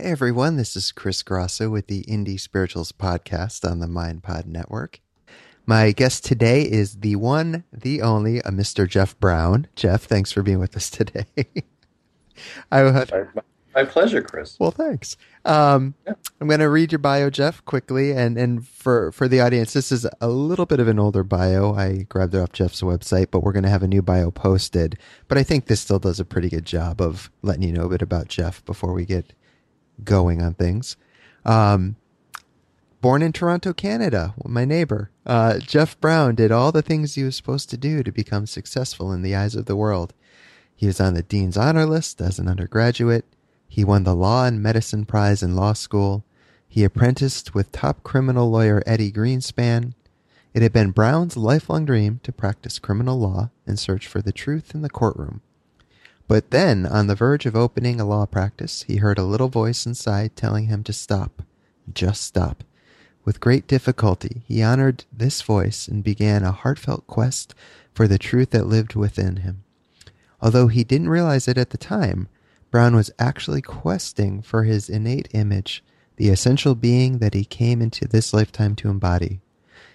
Hey everyone, this is Chris Grosso with the Indie Spirituals podcast on the MindPod Network. My guest today is the one, the only, a Mr. Jeff Brown. Jeff, thanks for being with us today. I my, my, pleasure, Chris. Well, thanks. Um, yeah. I'm going to read your bio, Jeff, quickly, and and for for the audience, this is a little bit of an older bio. I grabbed it off Jeff's website, but we're going to have a new bio posted. But I think this still does a pretty good job of letting you know a bit about Jeff before we get going on things. Um, born in Toronto, Canada, my neighbor, uh, Jeff Brown did all the things he was supposed to do to become successful in the eyes of the world. He was on the Dean's Honor List as an undergraduate. He won the Law and Medicine Prize in law school. He apprenticed with top criminal lawyer Eddie Greenspan. It had been Brown's lifelong dream to practice criminal law and search for the truth in the courtroom. But then, on the verge of opening a law practice, he heard a little voice inside telling him to stop. Just stop. With great difficulty, he honored this voice and began a heartfelt quest for the truth that lived within him. Although he didn't realize it at the time, Brown was actually questing for his innate image, the essential being that he came into this lifetime to embody.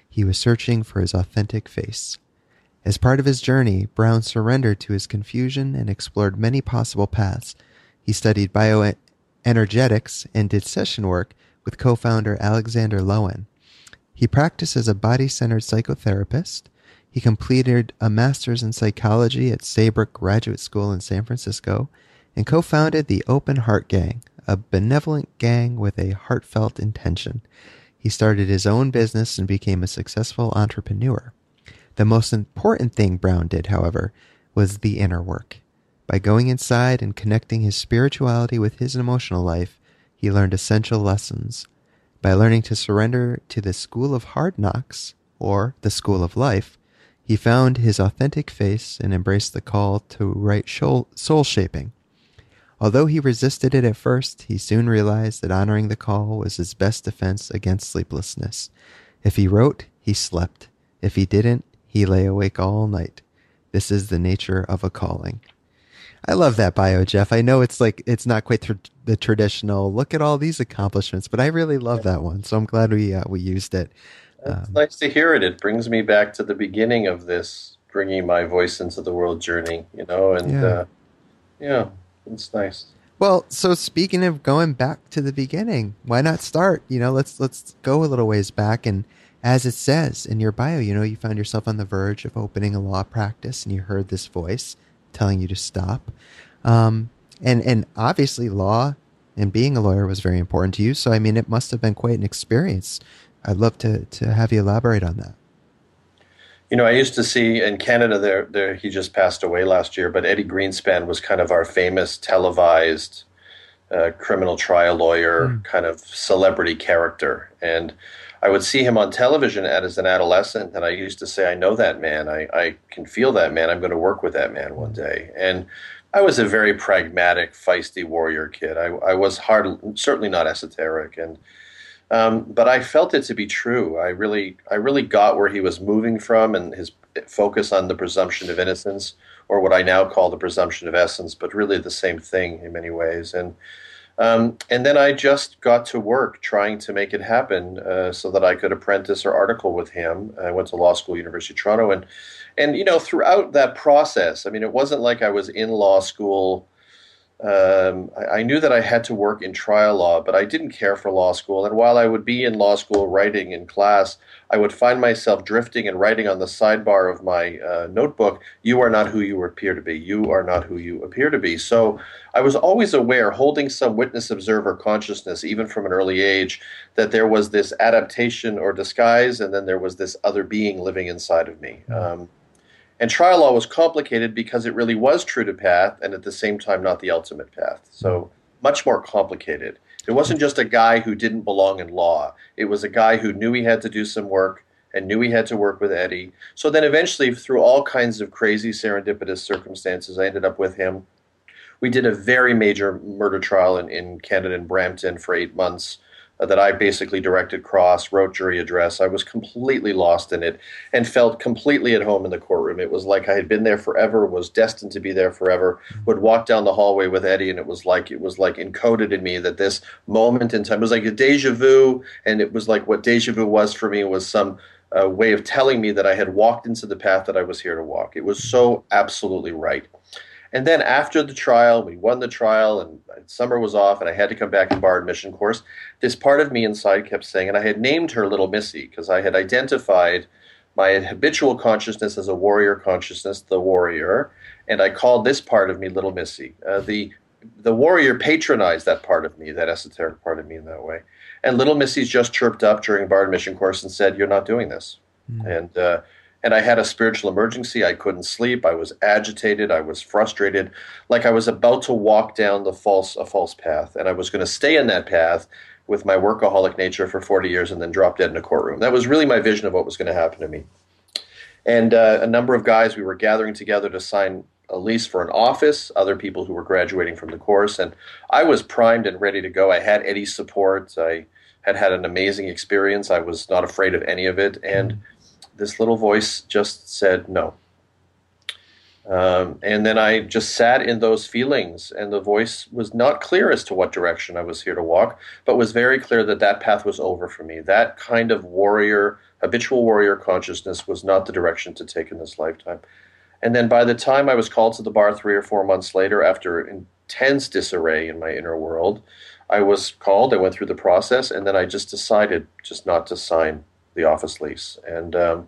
He was searching for his authentic face. As part of his journey, Brown surrendered to his confusion and explored many possible paths. He studied bioenergetics and did session work with co founder Alexander Lowen. He practiced as a body centered psychotherapist. He completed a master's in psychology at Saybrook Graduate School in San Francisco and co founded the Open Heart Gang, a benevolent gang with a heartfelt intention. He started his own business and became a successful entrepreneur. The most important thing Brown did, however, was the inner work. By going inside and connecting his spirituality with his emotional life, he learned essential lessons. By learning to surrender to the school of hard knocks, or the school of life, he found his authentic face and embraced the call to write soul shaping. Although he resisted it at first, he soon realized that honoring the call was his best defense against sleeplessness. If he wrote, he slept. If he didn't, he lay awake all night. This is the nature of a calling. I love that bio, Jeff. I know it's like it's not quite the traditional look at all these accomplishments, but I really love that one. So I'm glad we uh, we used it. It's um, nice to hear it. It brings me back to the beginning of this, bringing my voice into the world journey. You know, and yeah, uh, yeah it's nice. Well, so speaking of going back to the beginning, why not start? You know, let's let's go a little ways back and as it says in your bio, you know, you found yourself on the verge of opening a law practice and you heard this voice telling you to stop. Um, and, and obviously, law and being a lawyer was very important to you. So, I mean, it must have been quite an experience. I'd love to, to have you elaborate on that. You know, I used to see in Canada there, there he just passed away last year, but Eddie Greenspan was kind of our famous televised uh, criminal trial lawyer, mm. kind of celebrity character. And I would see him on television as an adolescent, and I used to say, I know that man. I, I can feel that man. I'm going to work with that man one day. And I was a very pragmatic, feisty warrior kid. I, I was hard, certainly not esoteric, and um, but I felt it to be true. I really, I really got where he was moving from, and his focus on the presumption of innocence, or what I now call the presumption of essence, but really the same thing in many ways. And um, and then I just got to work trying to make it happen uh, so that I could apprentice or article with him. I went to law school, University of Toronto, and and you know throughout that process, I mean, it wasn't like I was in law school um, I, I, knew that I had to work in trial law, but I didn't care for law school. And while I would be in law school writing in class, I would find myself drifting and writing on the sidebar of my uh, notebook, You are not who you appear to be. You are not who you appear to be. So I was always aware, holding some witness observer consciousness, even from an early age, that there was this adaptation or disguise, and then there was this other being living inside of me. Mm-hmm. Um, and trial law was complicated because it really was true to path and at the same time not the ultimate path. So much more complicated. It wasn't just a guy who didn't belong in law. It was a guy who knew he had to do some work and knew he had to work with Eddie. So then eventually, through all kinds of crazy serendipitous circumstances, I ended up with him. We did a very major murder trial in, in Canada in Brampton for eight months that I basically directed cross, wrote jury address. I was completely lost in it and felt completely at home in the courtroom. It was like I had been there forever, was destined to be there forever. Would walk down the hallway with Eddie, and it was like it was like encoded in me that this moment in time was like a deja vu, and it was like what deja vu was for me was some uh, way of telling me that I had walked into the path that I was here to walk. It was so absolutely right. And then after the trial, we won the trial, and summer was off, and I had to come back and bar admission course. This part of me inside kept saying, and I had named her Little Missy because I had identified my habitual consciousness as a warrior consciousness, the warrior, and I called this part of me Little Missy. Uh, the the warrior patronized that part of me, that esoteric part of me, in that way. And Little Missy's just chirped up during bar admission course and said, "You're not doing this." Mm. And uh, and I had a spiritual emergency. I couldn't sleep. I was agitated. I was frustrated, like I was about to walk down the false a false path, and I was going to stay in that path with my workaholic nature for 40 years and then drop dead in a courtroom. That was really my vision of what was going to happen to me. And uh, a number of guys, we were gathering together to sign a lease for an office, other people who were graduating from the course. And I was primed and ready to go. I had Eddie's support. I had had an amazing experience. I was not afraid of any of it. And this little voice just said no. Um, and then I just sat in those feelings, and the voice was not clear as to what direction I was here to walk, but was very clear that that path was over for me. That kind of warrior, habitual warrior consciousness was not the direction to take in this lifetime. And then by the time I was called to the bar three or four months later, after intense disarray in my inner world, I was called, I went through the process, and then I just decided just not to sign the office lease, and um,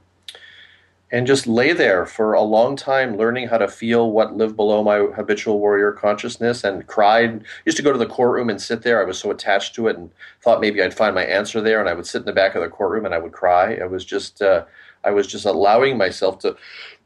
and just lay there for a long time, learning how to feel what lived below my habitual warrior consciousness, and cried. Used to go to the courtroom and sit there. I was so attached to it, and thought maybe I'd find my answer there, and I would sit in the back of the courtroom and I would cry. I was just uh, I was just allowing myself to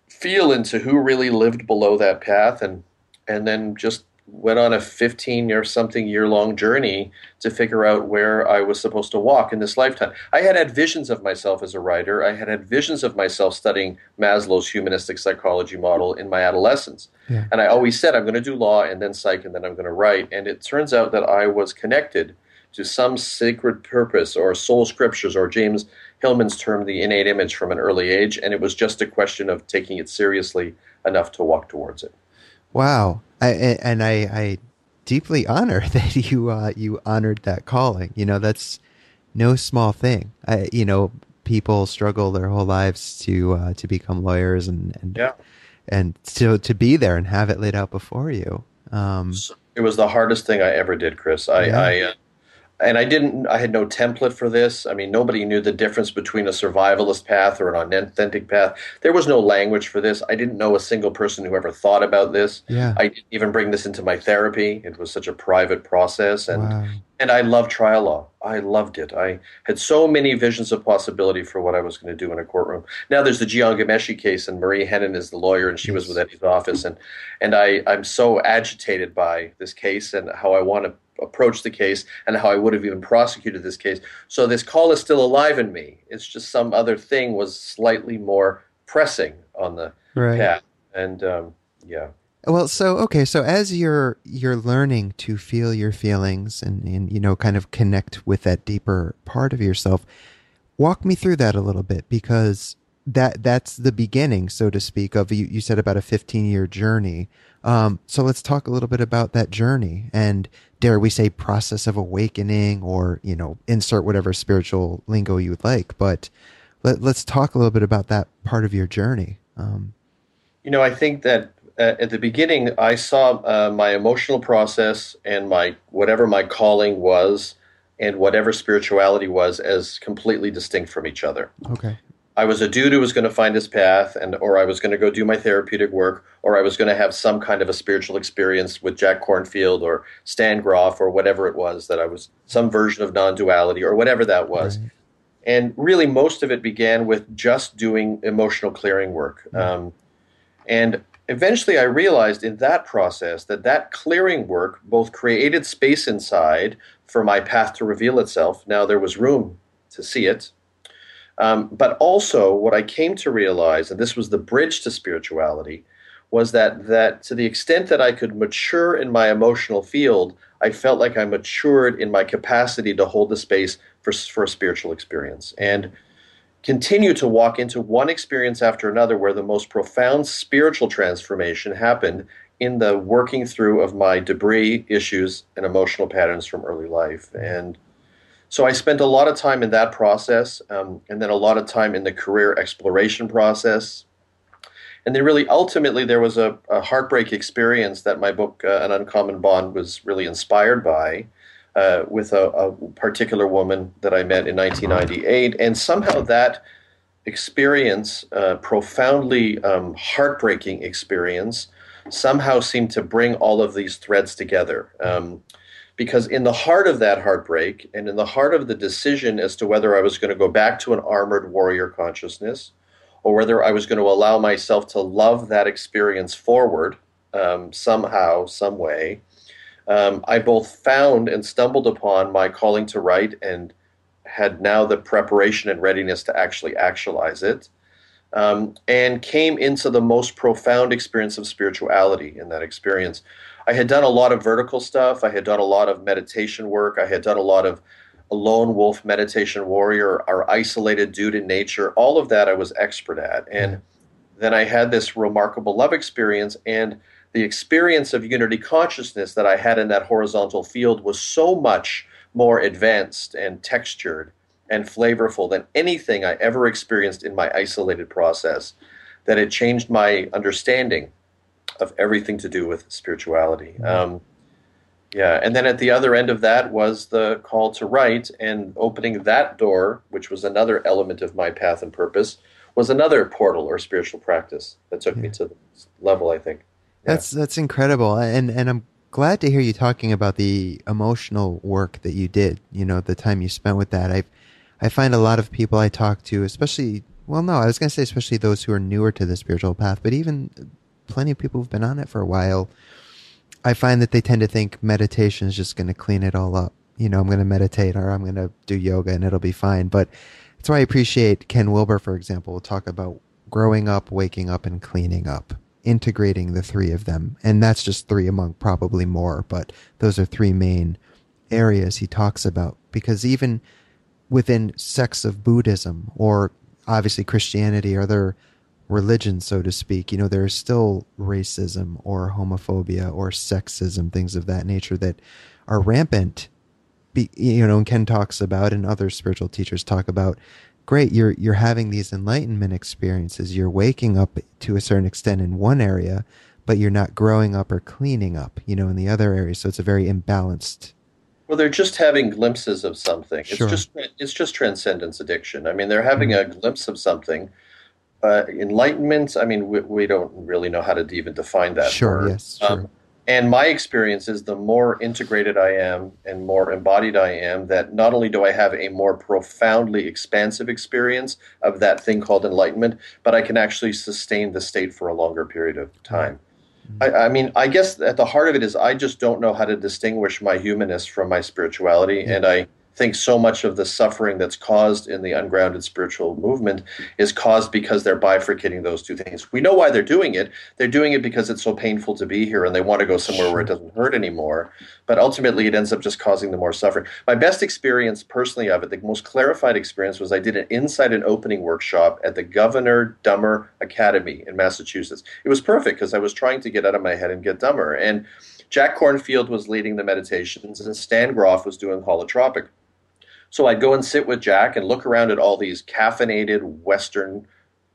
feel into who really lived below that path, and and then just went on a 15 or something year long journey to figure out where I was supposed to walk in this lifetime. I had had visions of myself as a writer. I had had visions of myself studying Maslow's humanistic psychology model in my adolescence. Yeah. And I always said, I'm going to do law and then psych and then I'm going to write. And it turns out that I was connected to some sacred purpose or soul scriptures or James Hillman's term, the innate image from an early age. And it was just a question of taking it seriously enough to walk towards it. Wow. I, and I, I deeply honor that you uh, you honored that calling. You know, that's no small thing. I, you know, people struggle their whole lives to uh, to become lawyers and and yeah. and to to be there and have it laid out before you. Um, it was the hardest thing I ever did, Chris. I, yeah. I uh, and I didn't. I had no template for this. I mean, nobody knew the difference between a survivalist path or an authentic path. There was no language for this. I didn't know a single person who ever thought about this. Yeah. I didn't even bring this into my therapy. It was such a private process, and wow. and I loved trial law. I loved it. I had so many visions of possibility for what I was going to do in a courtroom. Now there's the Jian Ghomeshi case, and Marie Henein is the lawyer, and she yes. was with Eddie's office, and and I I'm so agitated by this case and how I want to approached the case and how I would have even prosecuted this case. So this call is still alive in me. It's just some other thing was slightly more pressing on the right. path. And um, yeah. Well, so okay, so as you're you're learning to feel your feelings and and you know kind of connect with that deeper part of yourself, walk me through that a little bit because that that's the beginning, so to speak, of you, you said about a 15 year journey. Um, so let's talk a little bit about that journey and dare we say process of awakening or, you know, insert whatever spiritual lingo you would like. But let, us talk a little bit about that part of your journey. Um, you know, I think that uh, at the beginning, I saw uh, my emotional process and my whatever my calling was and whatever spirituality was as completely distinct from each other. Okay. I was a dude who was going to find his path, and or I was going to go do my therapeutic work, or I was going to have some kind of a spiritual experience with Jack Kornfield or Stan Grof or whatever it was that I was some version of non-duality or whatever that was. Right. And really, most of it began with just doing emotional clearing work. Mm-hmm. Um, and eventually, I realized in that process that that clearing work both created space inside for my path to reveal itself. Now there was room to see it um, but also, what I came to realize, and this was the bridge to spirituality, was that that to the extent that I could mature in my emotional field, I felt like I matured in my capacity to hold the space for for a spiritual experience and continue to walk into one experience after another where the most profound spiritual transformation happened in the working through of my debris issues and emotional patterns from early life. And so I spent a lot of time in that process, um, and then a lot of time in the career exploration process. And then, really, ultimately, there was a, a heartbreak experience that my book, uh, An Uncommon Bond, was really inspired by. Uh, with a, a, particular woman that I met in 1998, and somehow that experience, uh, profoundly um, heartbreaking experience, somehow seemed to bring all of these threads together. Um, because in the heart of that heartbreak and in the heart of the decision as to whether I was going to go back to an armored warrior consciousness or whether I was going to allow myself to love that experience forward um, somehow, some way, um, I both found and stumbled upon my calling to write and had now the preparation and readiness to actually actualize it. Um, and came into the most profound experience of spirituality in that experience. I had done a lot of vertical stuff. I had done a lot of meditation work. I had done a lot of lone wolf meditation warrior or isolated dude in nature. All of that I was expert at. And then I had this remarkable love experience and the experience of unity consciousness that I had in that horizontal field was so much more advanced and textured and flavorful than anything I ever experienced in my isolated process that it changed my understanding of everything to do with spirituality. Mm-hmm. Um, yeah, and then at the other end of that was the call to write, and opening that door, which was another element of my path and purpose, was another portal or spiritual practice that took yeah. me to the level. I think yeah. that's that's incredible, and and I'm glad to hear you talking about the emotional work that you did. You know, the time you spent with that. I I find a lot of people I talk to, especially well, no, I was going to say especially those who are newer to the spiritual path, but even plenty of people who've been on it for a while, I find that they tend to think meditation is just going to clean it all up. You know, I'm going to meditate or I'm going to do yoga and it'll be fine. But that's why I appreciate Ken Wilber, for example, will talk about growing up, waking up, and cleaning up, integrating the three of them. And that's just three among probably more, but those are three main areas he talks about. Because even within sects of Buddhism or obviously Christianity, are there religion, so to speak, you know, there is still racism or homophobia or sexism, things of that nature that are rampant. Be, you know, and Ken talks about, and other spiritual teachers talk about. Great, you're you're having these enlightenment experiences. You're waking up to a certain extent in one area, but you're not growing up or cleaning up, you know, in the other areas. So it's a very imbalanced well, they're just having glimpses of something. Sure. It's just it's just transcendence addiction. I mean, they're having mm-hmm. a glimpse of something, uh, enlightenment. I mean, we, we, don't really know how to even define that. Sure. Word. Yes. Sure. Um, and my experience is the more integrated I am and more embodied I am, that not only do I have a more profoundly expansive experience of that thing called enlightenment, but I can actually sustain the state for a longer period of time. Mm-hmm. I, I, mean, I guess at the heart of it is I just don't know how to distinguish my humanness from my spirituality, and I think so much of the suffering that's caused in the ungrounded spiritual movement is caused because they're bifurcating those two things. We know why they're doing it. They're doing it because it's so painful to be here and they want to go somewhere where it doesn't hurt anymore. But ultimately, it ends up just causing the more suffering. My best experience personally of it, the most clarified experience, was I did an inside and opening workshop at the Governor Dummer Academy in Massachusetts. It was perfect because I was trying to get out of my head and get dumber. And Jack Kornfield was leading the meditations, and Stan Grof was doing holotropic. So I'd go and sit with Jack and look around at all these caffeinated Western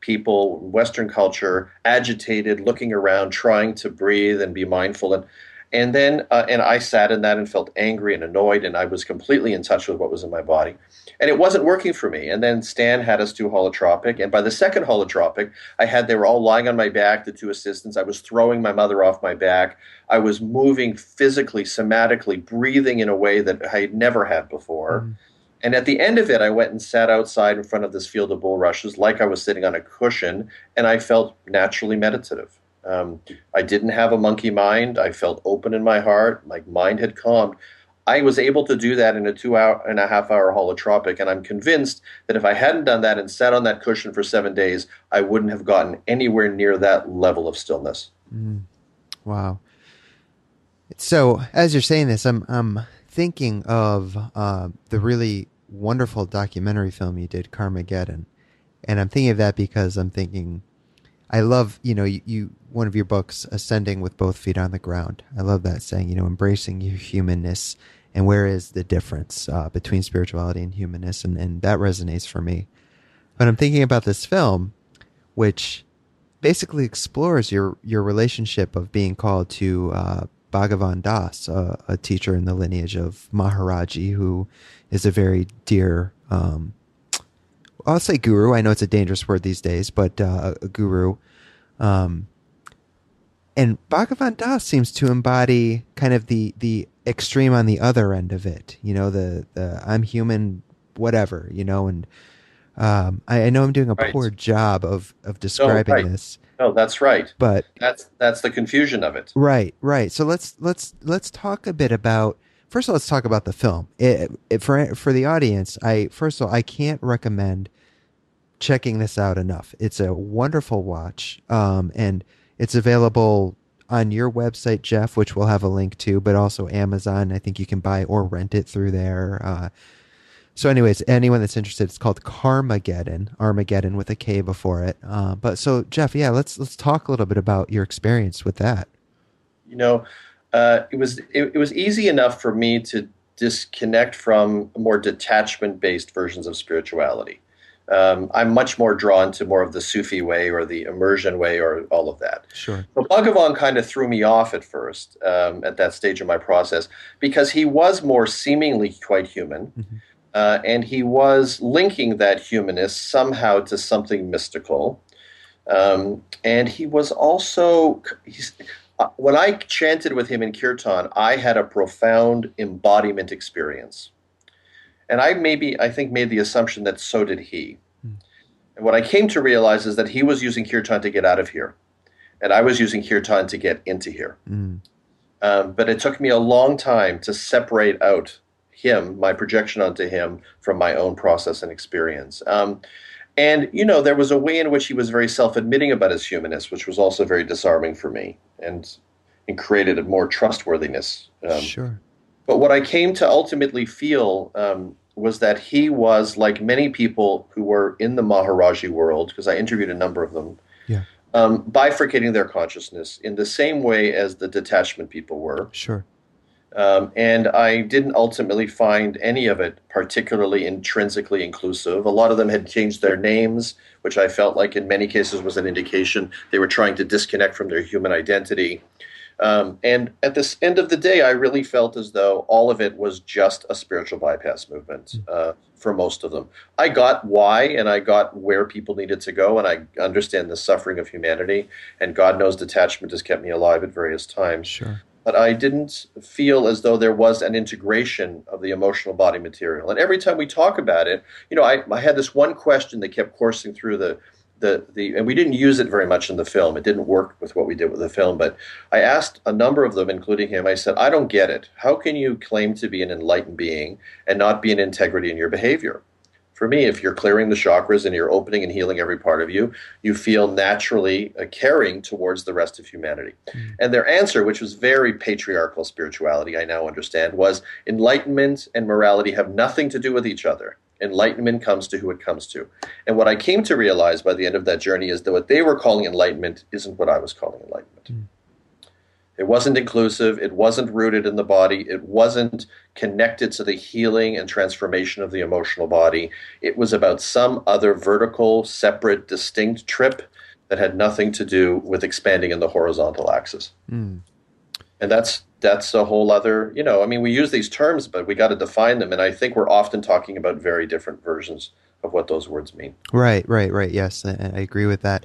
people, Western culture, agitated, looking around, trying to breathe and be mindful. And and then uh, and I sat in that and felt angry and annoyed, and I was completely in touch with what was in my body, and it wasn't working for me. And then Stan had us do holotropic, and by the second holotropic, I had they were all lying on my back, the two assistants. I was throwing my mother off my back. I was moving physically, somatically, breathing in a way that I had never had before. Mm. And at the end of it, I went and sat outside in front of this field of bulrushes like I was sitting on a cushion, and I felt naturally meditative. Um, I didn't have a monkey mind. I felt open in my heart. My mind had calmed. I was able to do that in a two hour and a half hour holotropic, and I'm convinced that if I hadn't done that and sat on that cushion for seven days, I wouldn't have gotten anywhere near that level of stillness. Mm. Wow. So as you're saying this, I'm I'm thinking of uh, the really wonderful documentary film you did, Karmageddon, and I'm thinking of that because I'm thinking, I love you know you, you one of your books, Ascending with Both Feet on the Ground. I love that saying, you know, embracing your humanness and where is the difference uh, between spirituality and humanness, and and that resonates for me. But I'm thinking about this film, which basically explores your your relationship of being called to uh, Bhagavan Das, a, teacher in the lineage of Maharaji, who is a very dear, um, I'll say guru. I know it's a dangerous word these days, but uh, a guru. Um, and Bhagavan Das seems to embody kind of the the extreme on the other end of it. You know, the the I'm human, whatever. You know, and um, I, I, know I'm doing a right. poor job of of describing no, right. this. No, that's right. But that's that's the confusion of it. Right, right. So let's let's let's talk a bit about. First of all, let's talk about the film. It, it, for for the audience, I first of all, I can't recommend checking this out enough. It's a wonderful watch, um, and it's available on your website, Jeff, which we'll have a link to, but also Amazon. I think you can buy or rent it through there. Uh, so, anyways, anyone that's interested, it's called Karmageddon, Armageddon with a K before it. Uh, but so, Jeff, yeah, let's let's talk a little bit about your experience with that. You know, uh, it was it, it was easy enough for me to disconnect from more detachment based versions of spirituality. Um, I'm much more drawn to more of the Sufi way or the immersion way or all of that. Sure. But Bhagavan kind of threw me off at first um, at that stage of my process because he was more seemingly quite human. Mm-hmm. Uh, and he was linking that humanist somehow to something mystical. Um, and he was also, uh, when I chanted with him in Kirtan, I had a profound embodiment experience. And I maybe, I think, made the assumption that so did he. Mm. And what I came to realize is that he was using Kirtan to get out of here. And I was using Kirtan to get into here. Mm. Um, but it took me a long time to separate out him, my projection onto him from my own process and experience. Um, and, you know, there was a way in which he was very self admitting about his humanness, which was also very disarming for me and, and created a more trustworthiness. Um, sure. But what I came to ultimately feel um, was that he was like many people who were in the Maharaji world, because I interviewed a number of them, yeah. um, bifurcating their consciousness in the same way as the detachment people were. Sure. Um, and I didn't ultimately find any of it particularly intrinsically inclusive. A lot of them had changed their names, which I felt like in many cases was an indication they were trying to disconnect from their human identity. Um, and at this end of the day, I really felt as though all of it was just a spiritual bypass movement hmm. uh, for most of them. I got why and I got where people needed to go, and I understand the suffering of humanity. And God knows detachment has kept me alive at various times. Sure but I didn't feel as though there was an integration of the emotional body material. And every time we talk about it, you know, I, I had this one question that kept coursing through the the, the and we didn't use it very much in the film. It didn't work with what we did with the film. But I asked a number of them, including him. I said, "I don't get it. How can you claim to be an enlightened being and not be an integrity in your behavior?" For me, if you're clearing the chakras and you're opening and healing every part of you, you feel naturally uh, caring towards the rest of humanity. Mm. And their answer, which was very patriarchal spirituality, I now understand, was enlightenment and morality have nothing to do with each other enlightenment comes to who it comes to. And what I came to realize by the end of that journey is that what they were calling enlightenment isn't what I was calling enlightenment. Mm. It wasn't inclusive, it wasn't rooted in the body, it wasn't connected to the healing and transformation of the emotional body. It was about some other vertical, separate, distinct trip that had nothing to do with expanding in the horizontal axis. Mm. And that's that's a whole other, you know, I mean, we use these terms, but we got to define them. And I think we're often talking about very different versions of what those words mean. Right, right, right. Yes, I, I agree with that.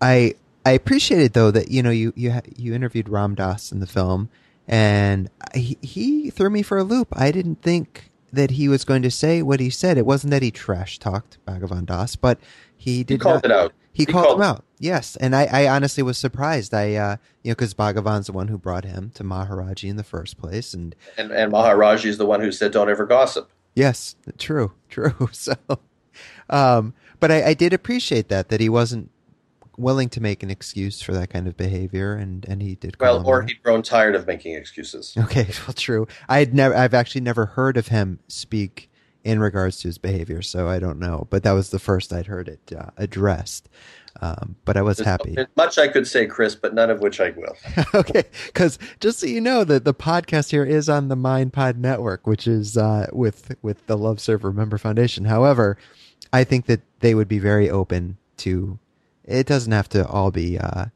I I appreciated though that you know you you you interviewed Ram Dass in the film, and he, he threw me for a loop. I didn't think that he was going to say what he said. It wasn't that he trash talked Bhagavan Das, but he did he called not, it out. He, he called, called him out. Yes, and I, I honestly was surprised. I, uh, you know, because Bhagavan's the one who brought him to Maharaji in the first place, and and, and Maharaji is the one who said, "Don't ever gossip." Yes, true, true. So, um, but I, I did appreciate that that he wasn't willing to make an excuse for that kind of behavior, and and he did. Well, or he'd grown tired of making excuses. Okay, well, true. I had never, I've actually never heard of him speak in regards to his behavior, so I don't know. But that was the first I'd heard it uh, addressed. Um, but I was there's, happy. There's much I could say, Chris, but none of which I will. okay, because just so you know, that the podcast here is on the Mind Pod Network, which is uh, with with the Love Serve Remember Foundation. However, I think that they would be very open to. It doesn't have to all be uh,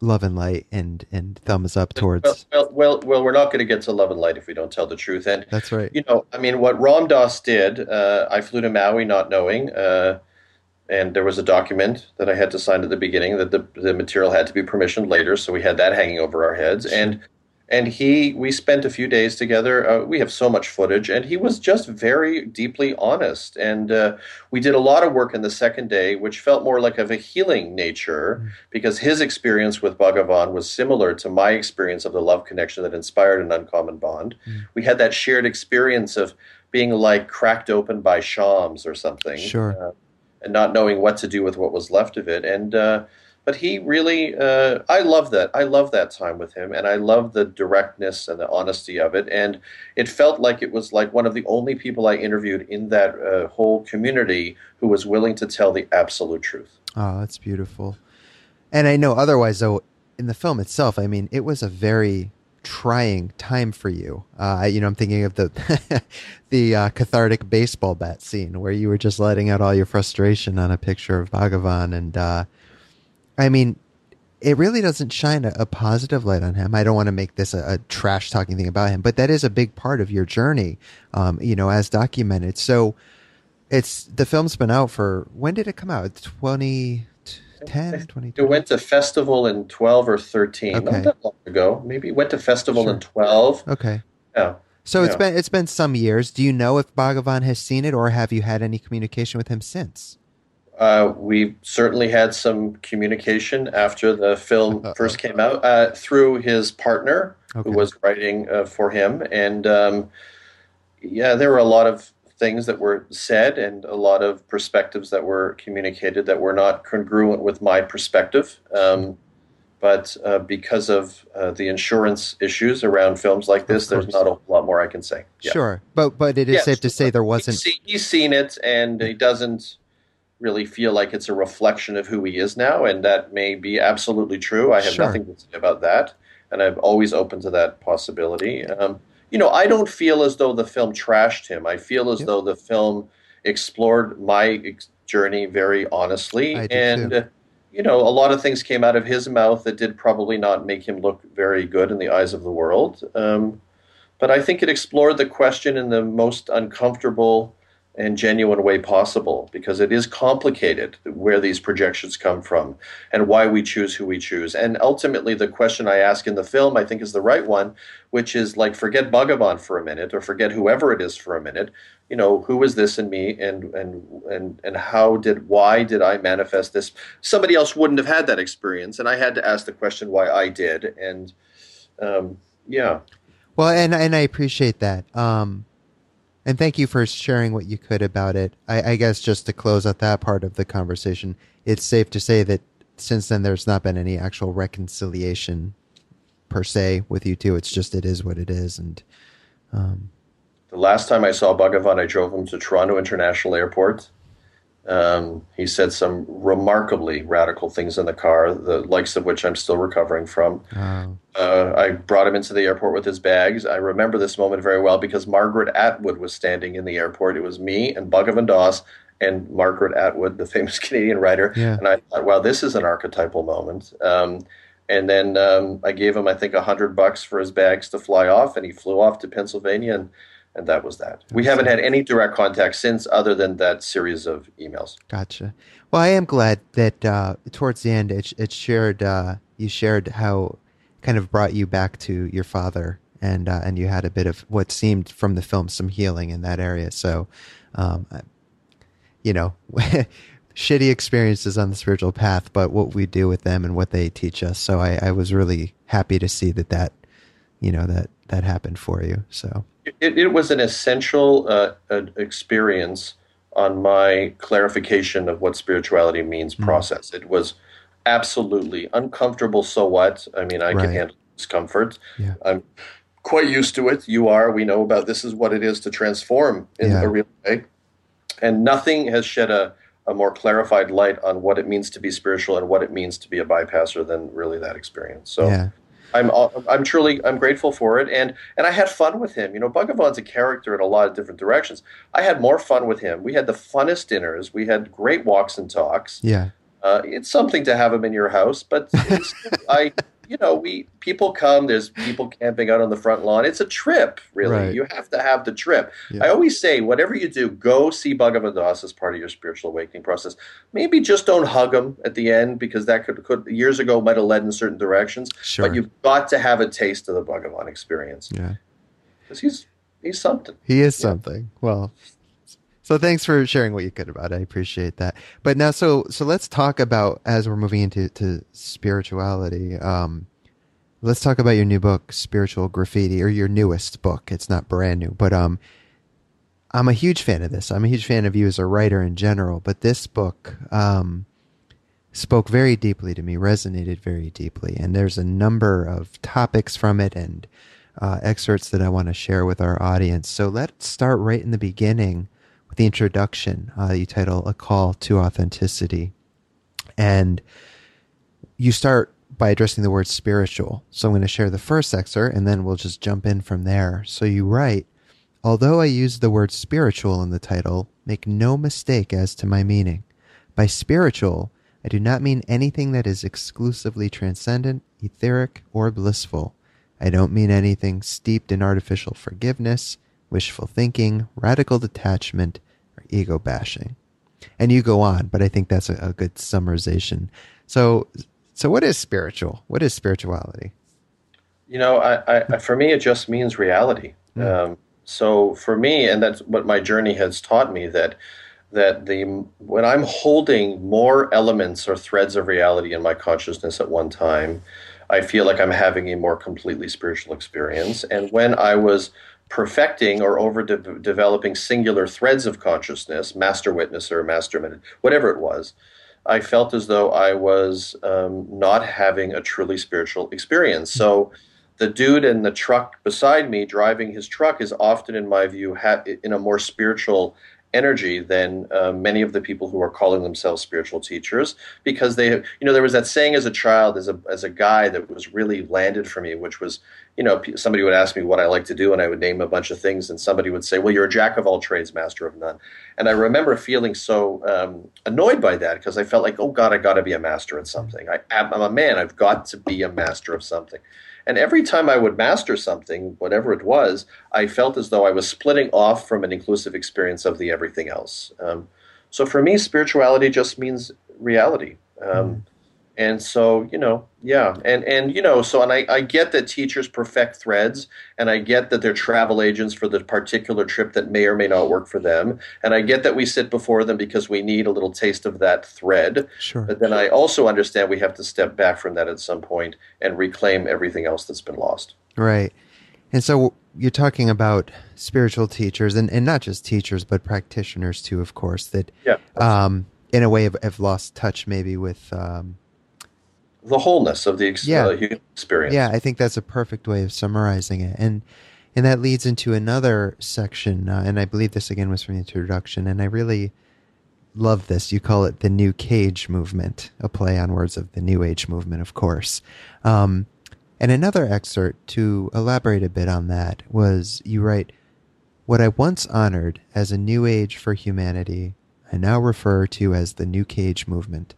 love and light and and thumbs up towards. Well, well, well, we're not going to get to love and light if we don't tell the truth. And that's right. You know, I mean, what Ram Dass did, uh, I flew to Maui not knowing. Uh, and there was a document that I had to sign at the beginning that the, the material had to be permissioned later, so we had that hanging over our heads. And and he, we spent a few days together. Uh, we have so much footage, and he was just very deeply honest. And uh, we did a lot of work in the second day, which felt more like of a healing nature, mm. because his experience with Bhagavan was similar to my experience of the love connection that inspired an uncommon bond. Mm. We had that shared experience of being like cracked open by Shams or something. Sure. Uh, and not knowing what to do with what was left of it. And uh, but he really, uh, I love that. I love that time with him, and I love the directness and the honesty of it. And it felt like it was like one of the only people I interviewed in that uh, whole community who was willing to tell the absolute truth. Oh, that's beautiful. And I know otherwise, though, in the film itself, I mean, it was a very trying time for you. Uh, you know, I'm thinking of the the uh, cathartic baseball bat scene where you were just letting out all your frustration on a picture of Bhagavan, and uh, I mean, it really doesn't shine a, a, positive light on him. I don't want to make this a, a, trash talking thing about him, but that is a big part of your journey, um, you know, as documented. So, it's the film's been out for when did it come out? Twenty 10, 20. It went to festival in 12 or 13. Okay. Not that long ago. Maybe it went to festival sure. in 12. Okay. Yeah. So yeah. it's been it's been some years. Do you know if Bhagavan has seen it, or have you had any communication with him since? Uh, we certainly had some communication after the film first came out uh, through his partner, okay. who was writing uh, for him, and um, yeah, there were a lot of things that were said and a lot of perspectives that were communicated that were not congruent with my perspective. Um, but uh, because of uh, the insurance issues around films like this, there's not a lot more I can say. Yeah. Sure, but but it is safe to say there wasn't. He's, he's seen it, and he doesn't really feel like it's a reflection of who he is now, and that may be absolutely true. I have sure. nothing to say about that, and I'm always open to that possibility. Um, you know, I don't feel as though the film trashed him. I feel as yep. though the film explored my ex- journey very honestly, and you know, a lot of things came out of his mouth that did probably not make him look very good in the eyes of the world. Um, but I think it explored the question in the most uncomfortable and genuine way possible because it is complicated where these projections come from and why we choose who we choose. And ultimately, the question I ask in the film, I think, is the right one, which is like, forget Bhagavan for a minute or forget whoever it is for a minute. You know, who is this in me and, and, and, and how did, why did I manifest this? Somebody else wouldn't have had that experience. And I had to ask the question why I did. And um, yeah. Well, and, and I appreciate that. Um, and thank you for sharing what you could about it. I, I, guess just to close out that part of the conversation, it's safe to say that since then there's not been any actual reconciliation per se with you two. It's just it is what it is, and um, the last time I saw Bhagavan, I drove him to Toronto International Airport, um, he said some remarkably radical things in the car, the likes of which I'm still recovering from. Uh, I brought him into the airport with his bags. I remember this moment very well because Margaret Atwood was standing in the airport. It was me and Bhagavan Das and Margaret Atwood, the famous Canadian writer. Yeah. And I thought, wow, this is an archetypal moment. Um, and then um, I gave him, I think, a hundred bucks for his bags to fly off, and he flew off to Pennsylvania and and that was that. We haven't had any direct contact since, other than that series of emails. Gotcha. Well, I am glad that uh, towards the end, it, it shared. Uh, you shared how kind of brought you back to your father, and uh, and you had a bit of what seemed from the film some healing in that area. So, um, you know. shitty experiences on the spiritual path, but what we do with them and what they teach us. So I, I was really happy to see that that, you know, that that happened for you. So it, it was an essential uh, experience on my clarification of what spirituality means mm. process. It was absolutely uncomfortable. So what? I mean, I right. can handle discomfort. Yeah. I'm quite used to it. You are. We know about this is what it is to transform in yeah. a real way. And nothing has shed a, a more clarified light on what it means to be spiritual and what it means to be a bypasser than really that experience. So yeah. I'm I'm truly I'm grateful for it, and and I had fun with him. You know, Bhagavan's a character in a lot of different directions. I had more fun with him. We had the funnest dinners. We had great walks and talks. Yeah, uh, it's something to have him in your house, but I you know, we people come. There's people camping out on the front lawn. It's a trip, really. Right. You have to have the trip. Yeah. I always say, whatever you do, go see Bhagavan Das as part of your spiritual awakening process. Maybe just don't hug him at the end because that could, could years ago might have led in certain directions. Sure. But you've got to have a taste of the Bhagavan experience. Yeah, because he's he's something. He is yeah. something. Well, so thanks for sharing what you could about it. I appreciate that. But now, so so let's talk about as we're moving into to spirituality. Um, let's talk about your new book, Spiritual Graffiti, or your newest book. It's not brand new, but um, I'm a huge fan of this. I'm a huge fan of you as a writer in general. But this book um, spoke very deeply to me, resonated very deeply, and there's a number of topics from it and uh, excerpts that I want to share with our audience. So let's start right in the beginning the introduction uh, you title A Call to Authenticity. And you start by addressing the word spiritual. So I'm going to share the first excerpt and then we'll just jump in from there. So you write, Although I use the word spiritual in the title, make no mistake as to my meaning. By spiritual, I do not mean anything that is exclusively transcendent, etheric, or blissful. I don't mean anything steeped in artificial forgiveness, wishful thinking, radical detachment, ego bashing. And you go on, but I think that's a, a good summarization. So, so what is spiritual? What is spirituality? You know, I, I, for me, it just means reality. Mm. Um, so for me, and that's what my journey has taught me that that the when I'm holding more elements or threads of reality in my consciousness at one time, I feel like I'm having a more completely spiritual experience. And when I was perfecting or over de- developing singular threads of consciousness, master witness or master minute, whatever it was, I felt as though I was um, not having a truly spiritual experience. So the dude in the truck beside me driving his truck is often, in my view, ha- in a more spiritual energy than uh, many of the people who are calling themselves spiritual teachers because they you know there was that saying as a child as a as a guy that was really landed for me which was you know somebody would ask me what I like to do and I would name a bunch of things and somebody would say well you're a jack of all trades master of none. And I remember feeling so um, annoyed by that because I felt like oh god I got to be a master at something. I, I'm a man. I've got to be a master of something And every time I would master something, whatever it was, I felt as though I was splitting off from an inclusive experience of the everything else. Um, so for me, spirituality just means reality. Um, mm and so you know yeah. And and you know so and I, I get that teachers perfect threads and i get that they're travel agents for the particular trip that may or may not work for them. And i get that we sit before them because we need a little taste of that thread. Sure. But then i also understand we have to step back from that at some point and reclaim everything else that's been lost. Right. And so you're talking about spiritual teachers and, and not just teachers but practitioners too of course that yeah, um in a way have, have lost touch maybe with um the wholeness of the ex- yeah. uh, human experience. Yeah, I think that's a perfect way of summarizing it, and and that leads into another section, uh, and I believe this again was from the introduction, and I really love this. You call it the New Cage movement, a play on words of the New Age movement, of course. Um, and another excerpt to elaborate a bit on that was you write, "What I once honored as a New Age for humanity, I now refer to as the New Cage movement."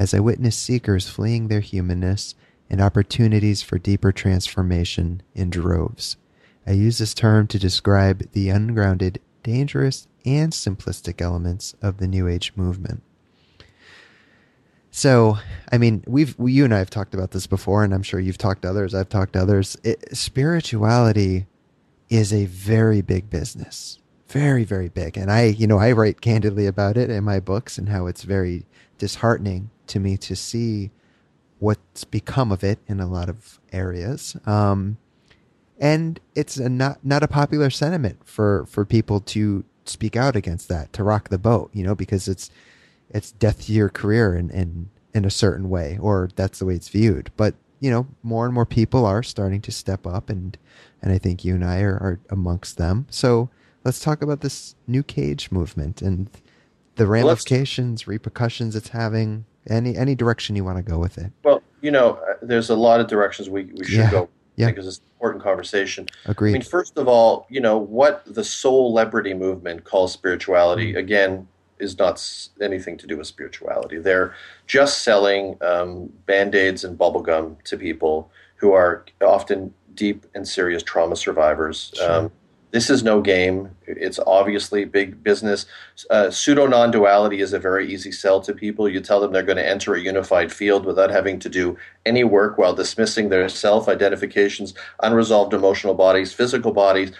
As I witness seekers fleeing their humanness and opportunities for deeper transformation in droves. I use this term to describe the ungrounded, dangerous, and simplistic elements of the New Age movement. So, I mean, we've we, you and I have talked about this before, and I'm sure you've talked to others. I've talked to others. It, spirituality is a very big business, very very big, and I, you know, I write candidly about it in my books and how it's very disheartening to me to see what's become of it in a lot of areas. Um, and it's a not not a popular sentiment for for people to speak out against that, to rock the boat, you know, because it's it's death to your career in in in a certain way, or that's the way it's viewed. But you know, more and more people are starting to step up, and and I think you and I are, are amongst them. So let's talk about this new cage movement and the ramifications, repercussions it's having any any direction you want to go with it. Well, you know, uh, there's a lot of directions we, we should Yeah. go Yeah. because it's an important conversation. Agreed. I mean, first of all, you know, what the soul celebrity movement calls Mm. spirituality, again, is not anything to do with spirituality. They're just selling um, band aids and bubblegum to people who are often deep and serious trauma survivors. Sure. Um, this is no game. It's obviously big business. Uh, Pseudo non duality is a very easy sell to people. You tell them they're going to enter a unified field without having to do any work while dismissing their self identifications, unresolved emotional bodies, physical bodies,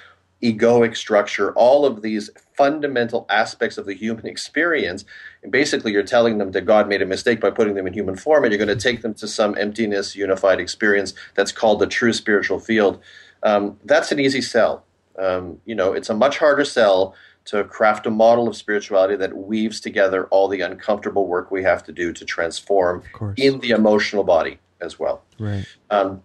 egoic structure, all of these fundamental aspects of the human experience. And basically, you're telling them that God made a mistake by putting them in human form, and you're going to take them to some emptiness, unified experience that's called the true spiritual field. Um, that's an easy sell. Um, you know, it's a much harder sell to craft a model of spirituality that weaves together all the uncomfortable work we have to do to transform in the emotional body as well. right. Um,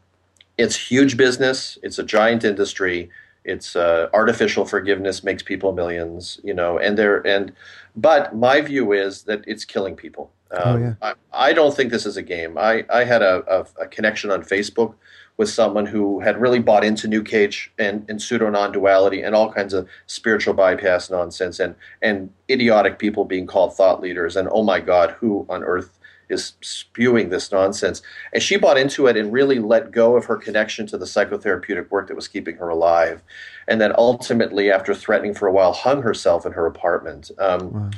it's huge business. It's a giant industry. It's uh, artificial forgiveness makes people millions, you know, and they're and but my view is that it's killing people. Um, Oh, yeah. I, I don't think this is a game. I, I had a, a, a connection on Facebook with someone who had really bought into New Cage and, and pseudo non duality and all kinds of spiritual bypass nonsense and, and idiotic people being called thought leaders. And oh my God, who on earth is spewing this nonsense? And she bought into it and really let go of her connection to the psychotherapeutic work that was keeping her alive. And then ultimately, after threatening for a while, hung herself in her apartment. Um, Wow.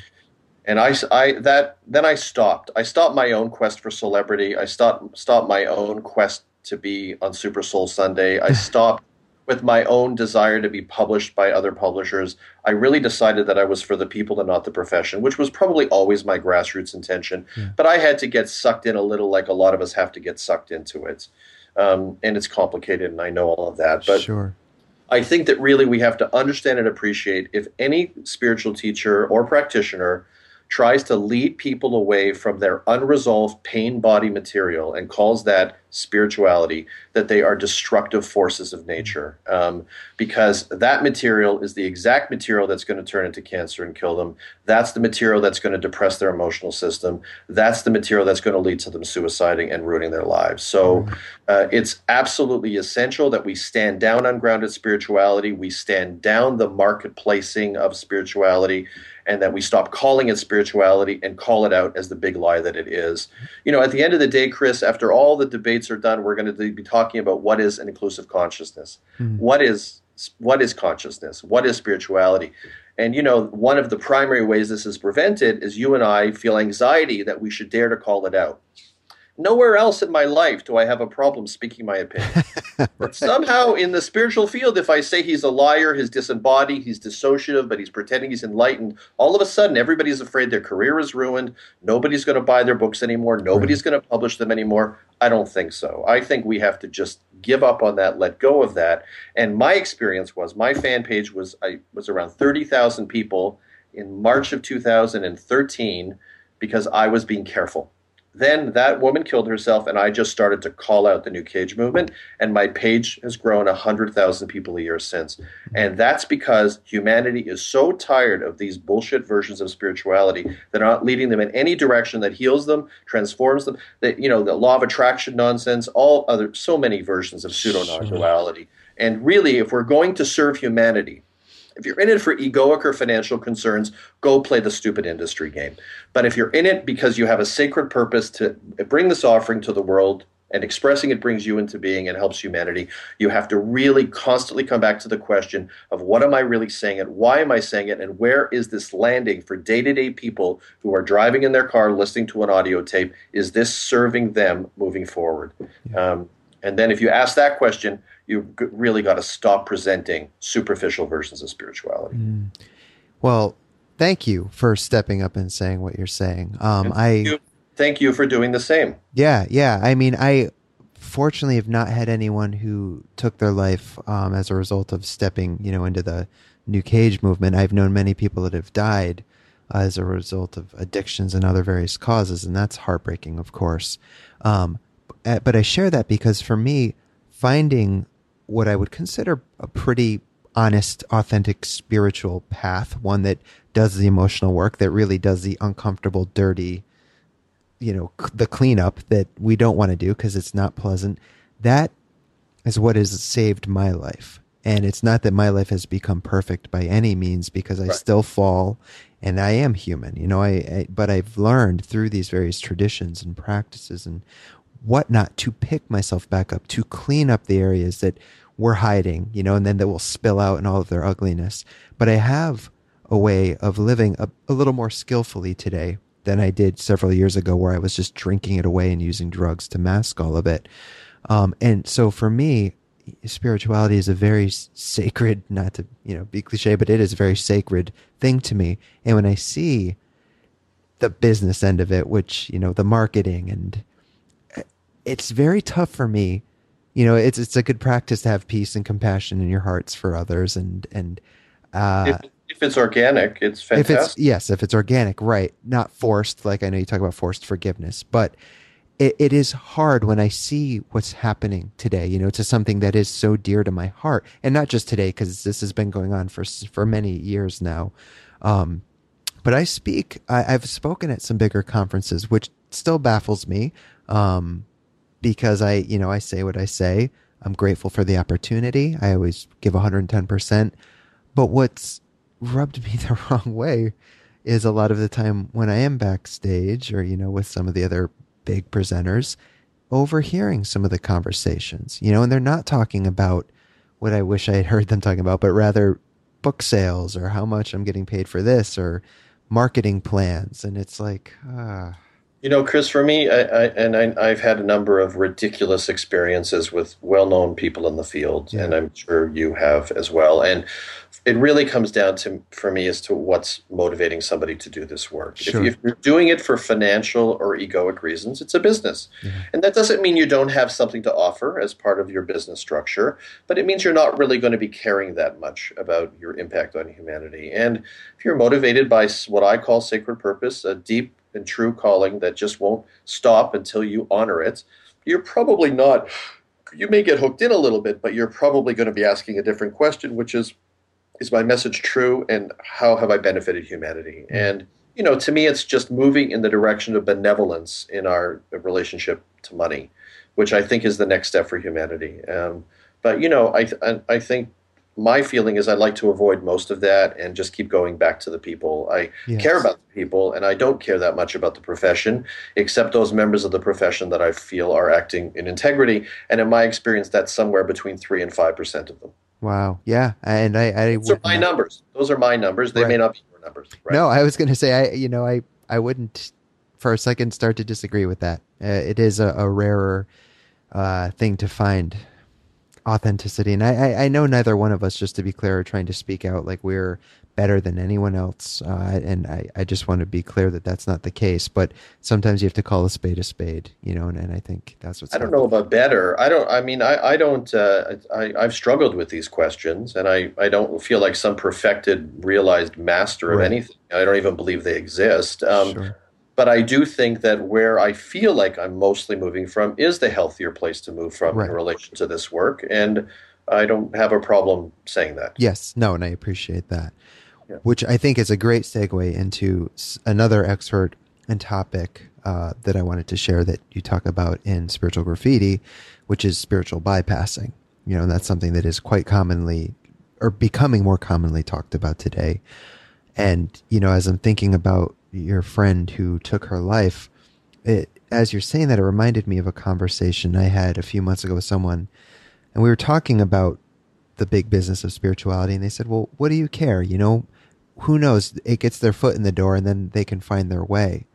and I, I that then I stopped. I stopped my own quest for celebrity. I stopped stopped my own quest to be on Super Soul Sunday. I stopped with my own desire to be published by other publishers. I really decided that I was for the people and not the profession, which was probably always my grassroots intention. Yeah. But I had to get sucked in a little, like a lot of us have to get sucked into it. Um, and it's complicated, and I know all of that. But sure. I think that really we have to understand and appreciate if any spiritual teacher or practitioner tries to lead people away from their unresolved pain body material and calls that spirituality, that they are destructive forces of nature. Um, because that material is the exact material that's going to turn into cancer and kill them. That's the material that's going to depress their emotional system. That's the material that's going to lead to them suiciding and ruining their lives. So uh, it's absolutely essential that we stand down ungrounded spirituality. We stand down the marketplacing of spirituality and that we stop calling it spirituality and call it out as the big lie that it is. You know, at the end of the day, Chris, after all the debates are done, we're going to be talking about what is an inclusive consciousness. Mm-hmm. What is what is consciousness? What is spirituality? And you know, one of the primary ways this is prevented is you and I feel anxiety that we should dare to call it out. Nowhere else in my life do I have a problem speaking my opinion. but somehow in the spiritual field, if I say he's a liar, he's disembodied, he's dissociative, but he's pretending he's enlightened, all of a sudden everybody's afraid their career is ruined. Nobody's going to buy their books anymore. Nobody's right. going to publish them anymore. I don't think so. I think we have to just give up on that, let go of that. And my experience was my fan page was I was around 30,000 people in March of 2013 because I was being careful. Then that woman killed herself, and I just started to call out the New Cage movement, and my page has grown 100,000 people a year since. And that's because humanity is so tired of these bullshit versions of spirituality that are not leading them in any direction that heals them, transforms them. That, you know, the law of attraction nonsense, all other, so many versions of pseudo non duality. And really, if we're going to serve humanity, if you're in it for egoic or financial concerns, go play the stupid industry game. But if you're in it because you have a sacred purpose to bring this offering to the world and expressing it brings you into being and helps humanity, you have to really constantly come back to the question of what am I really saying it? Why am I saying it? And where is this landing for day to day people who are driving in their car listening to an audio tape? Is this serving them moving forward? Yeah. Um, and then if you ask that question, you really got to stop presenting superficial versions of spirituality. Mm. Well, thank you for stepping up and saying what you're saying. Um, I you. thank you for doing the same. Yeah, yeah. I mean, I fortunately have not had anyone who took their life um, as a result of stepping, you know, into the New Cage movement. I've known many people that have died uh, as a result of addictions and other various causes, and that's heartbreaking, of course. Um, Uh, but I share that because for me, finding what I would consider a pretty honest, authentic spiritual path, one that does the emotional work, that really does the uncomfortable, dirty, you know, c- the cleanup that we don't want to do because it's not pleasant. That is what has saved my life. And it's not that my life has become perfect by any means because I right. still fall and I am human, you know, I, I, but I've learned through these various traditions and practices and whatnot to pick myself back up, to clean up the areas that we're hiding, you know, and then that will spill out in all of their ugliness. But I have a way of living a, a little more skillfully today than I did several years ago, where I was just drinking it away and using drugs to mask all of it. Um, and so for me, spirituality is a very sacred, not to you know be cliche, but it is a very sacred thing to me. And when I see the business end of it, which you know the marketing and it's very tough for me. You know, it's it's a good practice to have peace and compassion in your hearts for others, and and uh, if, if it's organic, it's fantastic. If it's yes, if it's organic, right, not forced. Like I know you talk about forced forgiveness, but it, it is hard when I see what's happening today. You know, to something that is so dear to my heart, and not just today because this has been going on for for many years now. Um, but I speak. I, have spoken at some bigger conferences, which still baffles me. Um, because I, you know, I say what I say. I'm grateful for the opportunity. I always give 110%. But what's rubbed me the wrong way is a lot of the time when I am backstage or, you know, with some of the other big presenters, overhearing some of the conversations, you know, and they're not talking about what I wish I had heard them talking about, but rather book sales or how much I'm getting paid for this or marketing plans. And it's like, ah. Uh, you know, Chris, for me, I, I, and I, have had a number of ridiculous experiences with well-known people in the field, yeah. and I'm sure you have as well. And it really comes down to, for me, as to what's motivating somebody to do this work. Sure. If, if, you're doing it for financial or egoic reasons, it's a business, mm-hmm. and that doesn't mean you don't have something to offer as part of your business structure, but it means you're not really going to be caring that much about your impact on humanity. And if you're motivated by what I call sacred purpose, a deep and true calling that just won't stop until you honor it, you're probably not, you may get hooked in a little bit, but you're probably going to be asking a different question, which is, is my message true and how have I benefited humanity? Mm-hmm. And, you know, to me, it's just moving in the direction of benevolence in our relationship to money, which I think is the next step for humanity. Um, but, you know, I, I think my feeling is I'd like to avoid most of that and just keep going back to the people. I Yes. care about the people, and I don't care that much about the profession, except those members of the profession that I feel are acting in integrity. And in my experience, that's somewhere between three and five percent of them. Wow. Yeah. And I, I Those are my not- numbers. Those are my numbers. They may not be your numbers. Right? No, I was going to say, I, you know, I, I wouldn't for a second start to disagree with that. Uh, it is a, a rarer uh, thing to find authenticity. And I, I, I know neither one of us, just to be clear, are trying to speak out like we're better than anyone else. Uh, and I, I just want to be clear that that's not the case. But sometimes you have to call a spade a spade, you know, and, and I think that's what's I don't know about better. I don't. I mean, I, I don't. Uh, I, I've struggled with these questions, and I, I don't feel like some perfected, realized master of Right. anything. I don't even believe they exist. Um, Sure. But I do think that where I feel like I'm mostly moving from is the healthier place to move from Right. in relation to this work, and I don't have a problem saying that. Yes, no, and I appreciate that. Yeah. Which I think is a great segue into another expert and topic uh, that I wanted to share that you talk about in spiritual graffiti, which is spiritual bypassing. You know, and that's something that is quite commonly or becoming more commonly talked about today. And you know, as I'm thinking about your friend who took her life, it as you're saying that, it reminded me of a conversation I had a few months ago with someone, and we were talking about the big business of spirituality, and they said, "Well, what do you care? You know, who knows? It gets their foot in the door, and then they can find their way."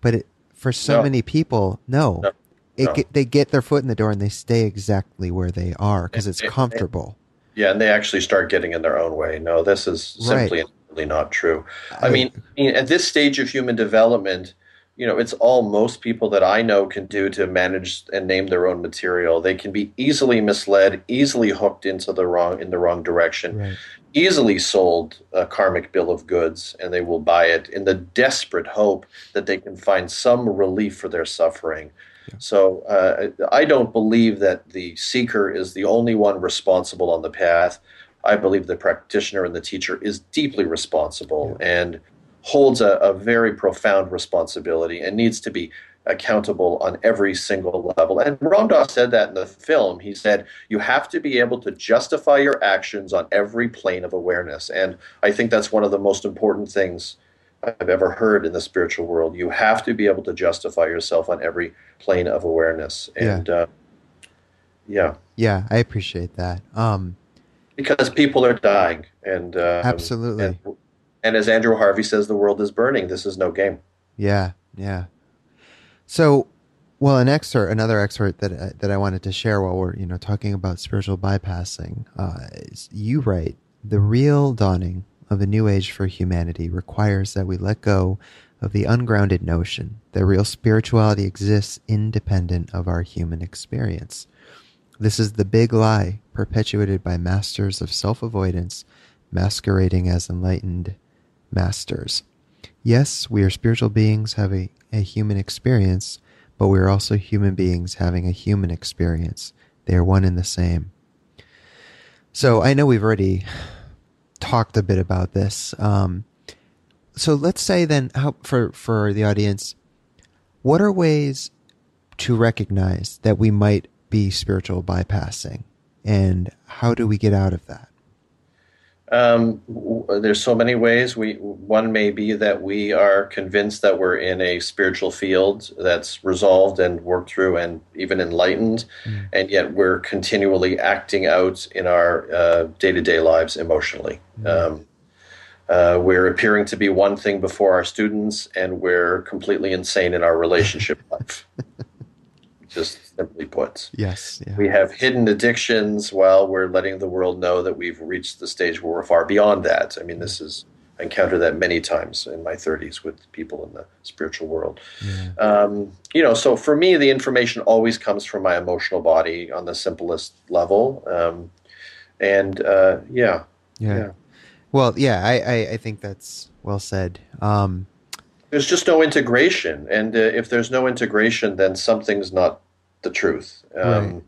But it, for so No. many people, no, No. It No. they get their foot in the door and they stay exactly where they are because it's comfortable. Yeah, and they actually start getting in their own way. No, this is simply and really not true. I mean, I mean, at this stage of human development, you know, it's all most people that I know can do to manage and name their own material. They can be easily misled, easily hooked into the wrong in the wrong direction, right, easily sold a karmic bill of goods, and they will buy it in the desperate hope that they can find some relief for their suffering. So uh, I don't believe that the seeker is the only one responsible on the path. I believe the practitioner and the teacher is deeply responsible and holds a, a very profound responsibility and needs to be accountable on every single level. And Ram Dass said that in the film. He said, You have to be able to justify your actions on every plane of awareness. And I think that's one of the most important things I've ever heard in the spiritual world. You have to be able to justify yourself on every plane of awareness. Yeah. And uh, yeah, yeah, I appreciate that. Um, because people are dying. And uh, Absolutely. And, and as Andrew Harvey says, the world is burning. This is no game. Yeah, yeah. So, well, an excerpt, another excerpt that uh, that I wanted to share while we're you know talking about spiritual bypassing. Uh, is you write the real dawning of a new age for humanity requires that we let go of the ungrounded notion that real spirituality exists independent of our human experience. This is the big lie perpetuated by masters of self avoidance masquerading as enlightened masters. Yes, we are spiritual beings having a human experience, but we are also human beings having a human experience. They are one and the same. So I know we've already talked a bit about this. Um, so let's say then, how, for for the audience, what are ways to recognize that we might be spiritual bypassing, and how do we get out of that? Um, w- there's so many ways. We one may be that we are convinced that we're in a spiritual field that's resolved and worked through and even enlightened, and yet we're continually acting out in our uh, day-to-day lives emotionally. Um, uh, we're appearing to be one thing before our students, and we're completely insane in our relationship life. Just simply put. Yes. Yeah. We have hidden addictions while we're letting the world know that we've reached the stage where we're far beyond that. I mean, this is, I encountered that many times in my 30s with people in the spiritual world. yeah. Um, you know, so for me, the information always comes from my emotional body on the simplest level. Um, and uh, yeah, Yeah. Yeah. Well, yeah, I, I, I think that's well said. Um, there's just no integration. And uh, if there's no integration, then something's not the truth. Um, Right.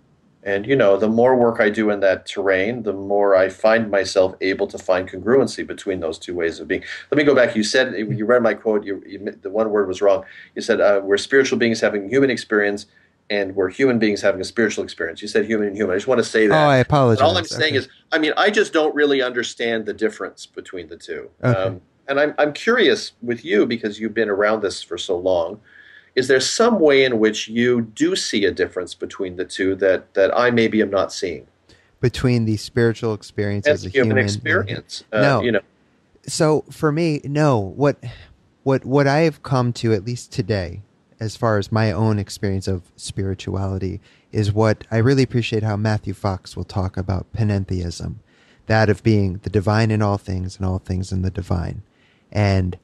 And, you know, the more work I do in that terrain, the more I find myself able to find congruency between those two ways of being. Let me go back. You said, you read my quote, you, you, the one word was wrong. You said, uh, we're spiritual beings having human experience, and we're human beings having a spiritual experience. You said human and human. I just want to say that. Oh, I apologize. But all I'm saying is, I mean, I just don't really understand the difference between the two. Okay. Um, and I'm, I'm curious with you because you've been around this for so long. Is there some way in which you do see a difference between the two that, that I maybe am not seeing? Between the spiritual experience as a human, human experience, uh, no. you know. So for me, no. What what what I have come to at least today as far as my own experience of spirituality is what I really appreciate how Matthew Fox will talk about panentheism, that of being the divine in all things and all things in the divine. And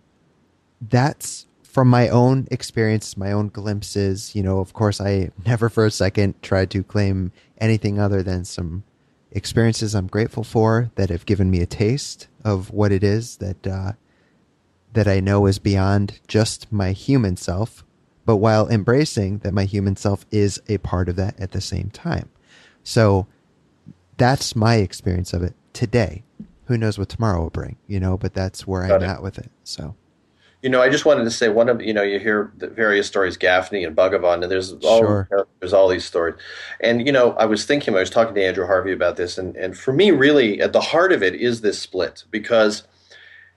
that's from my own experience, my own glimpses. You know, of course, I never for a second tried to claim anything other than some experiences I'm grateful for that have given me a taste of what it is that uh, that I know is beyond just my human self, but while embracing that my human self is a part of that at the same time. So that's my experience of it today. Who knows what tomorrow will bring, you know, but that's where Got I'm it. at with it. So you know, I just wanted to say one of you know you hear the various stories, Gafni and Bhagavan, and there's all sure. there's all these stories, and you know, I was thinking, I was talking to Andrew Harvey about this, and and for me, really, at the heart of it is this split because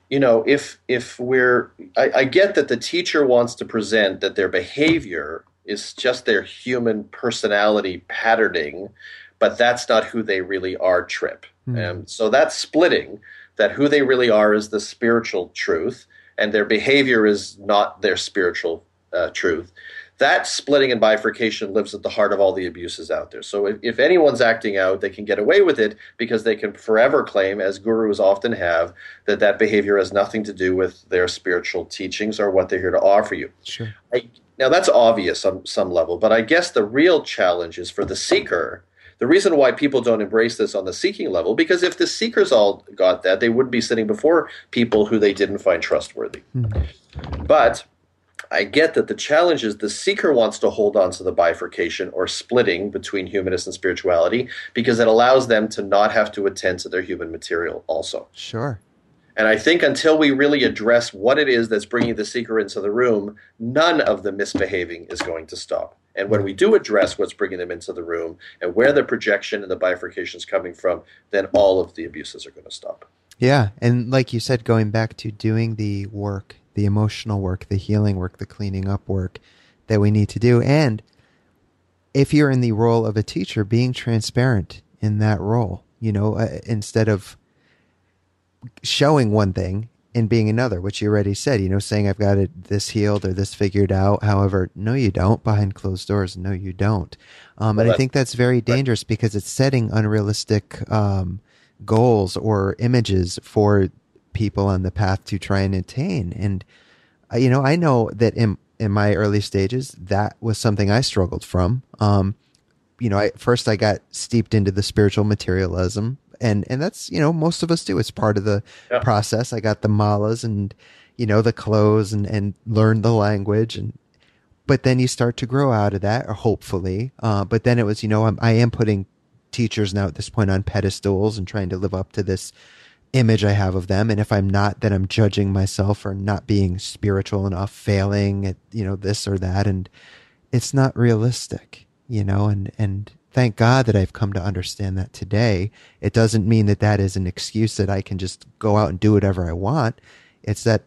you know, if if we're, I, I, get that the teacher wants to present that their behavior is just their human personality patterning, but that's not who they really are. Trip, mm. um, so that's splitting. That who they really are is the spiritual truth, and their behavior is not their spiritual uh, truth that splitting and bifurcation lives at the heart of all the abuses out there. So if, if, anyone's acting out, they can get away with it because they can forever claim, as gurus often have, that that behavior has nothing to do with their spiritual teachings or what they're here to offer you. Sure. I, now that's obvious on some level, but I guess the real challenge is for the seeker. The reason why people don't embrace this on the seeking level, because if the seekers all got that, they wouldn't be sitting before people who they didn't find trustworthy. Mm-hmm. But I get that the challenge is the seeker wants to hold on to the bifurcation or splitting between humanist and spirituality because it allows them to not have to attend to their human material also. Sure. And I think until we really address what it is that's bringing the seeker into the room, none of the misbehaving is going to stop. And when we do address what's bringing them into the room and where the projection and the bifurcation is coming from, then all of the abuses are going to stop. Yeah. And like you said, going back to doing the work the emotional work, the healing work, the cleaning up work that we need to do. And if you're in the role of a teacher, being transparent in that role, you know, uh, instead of showing one thing and being another, which you already said, you know, saying I've got it this healed or this figured out. However, no, you don't behind closed doors. No, you don't. Um, well, and I think that's very dangerous right. because it's setting unrealistic um, goals or images for people on the path to try and attain. And, uh, you know, I know that in, in my early stages, that was something I struggled from. Um, you know, I, first I got steeped into the spiritual materialism and, and that's, you know, most of us do. It's part of the yeah. process. I got the malas and, you know, the clothes and, and learned the language and, but then you start to grow out of that, or hopefully. Uh, but then it was, you know, I'm, I am putting teachers now at this point on pedestals and trying to live up to this image I have of them. And if I'm not, then I'm judging myself for not being spiritual enough, failing at, you know, this or that. And it's not realistic, you know, and, and thank God that I've come to understand that today. It doesn't mean that that is an excuse that I can just go out and do whatever I want. It's that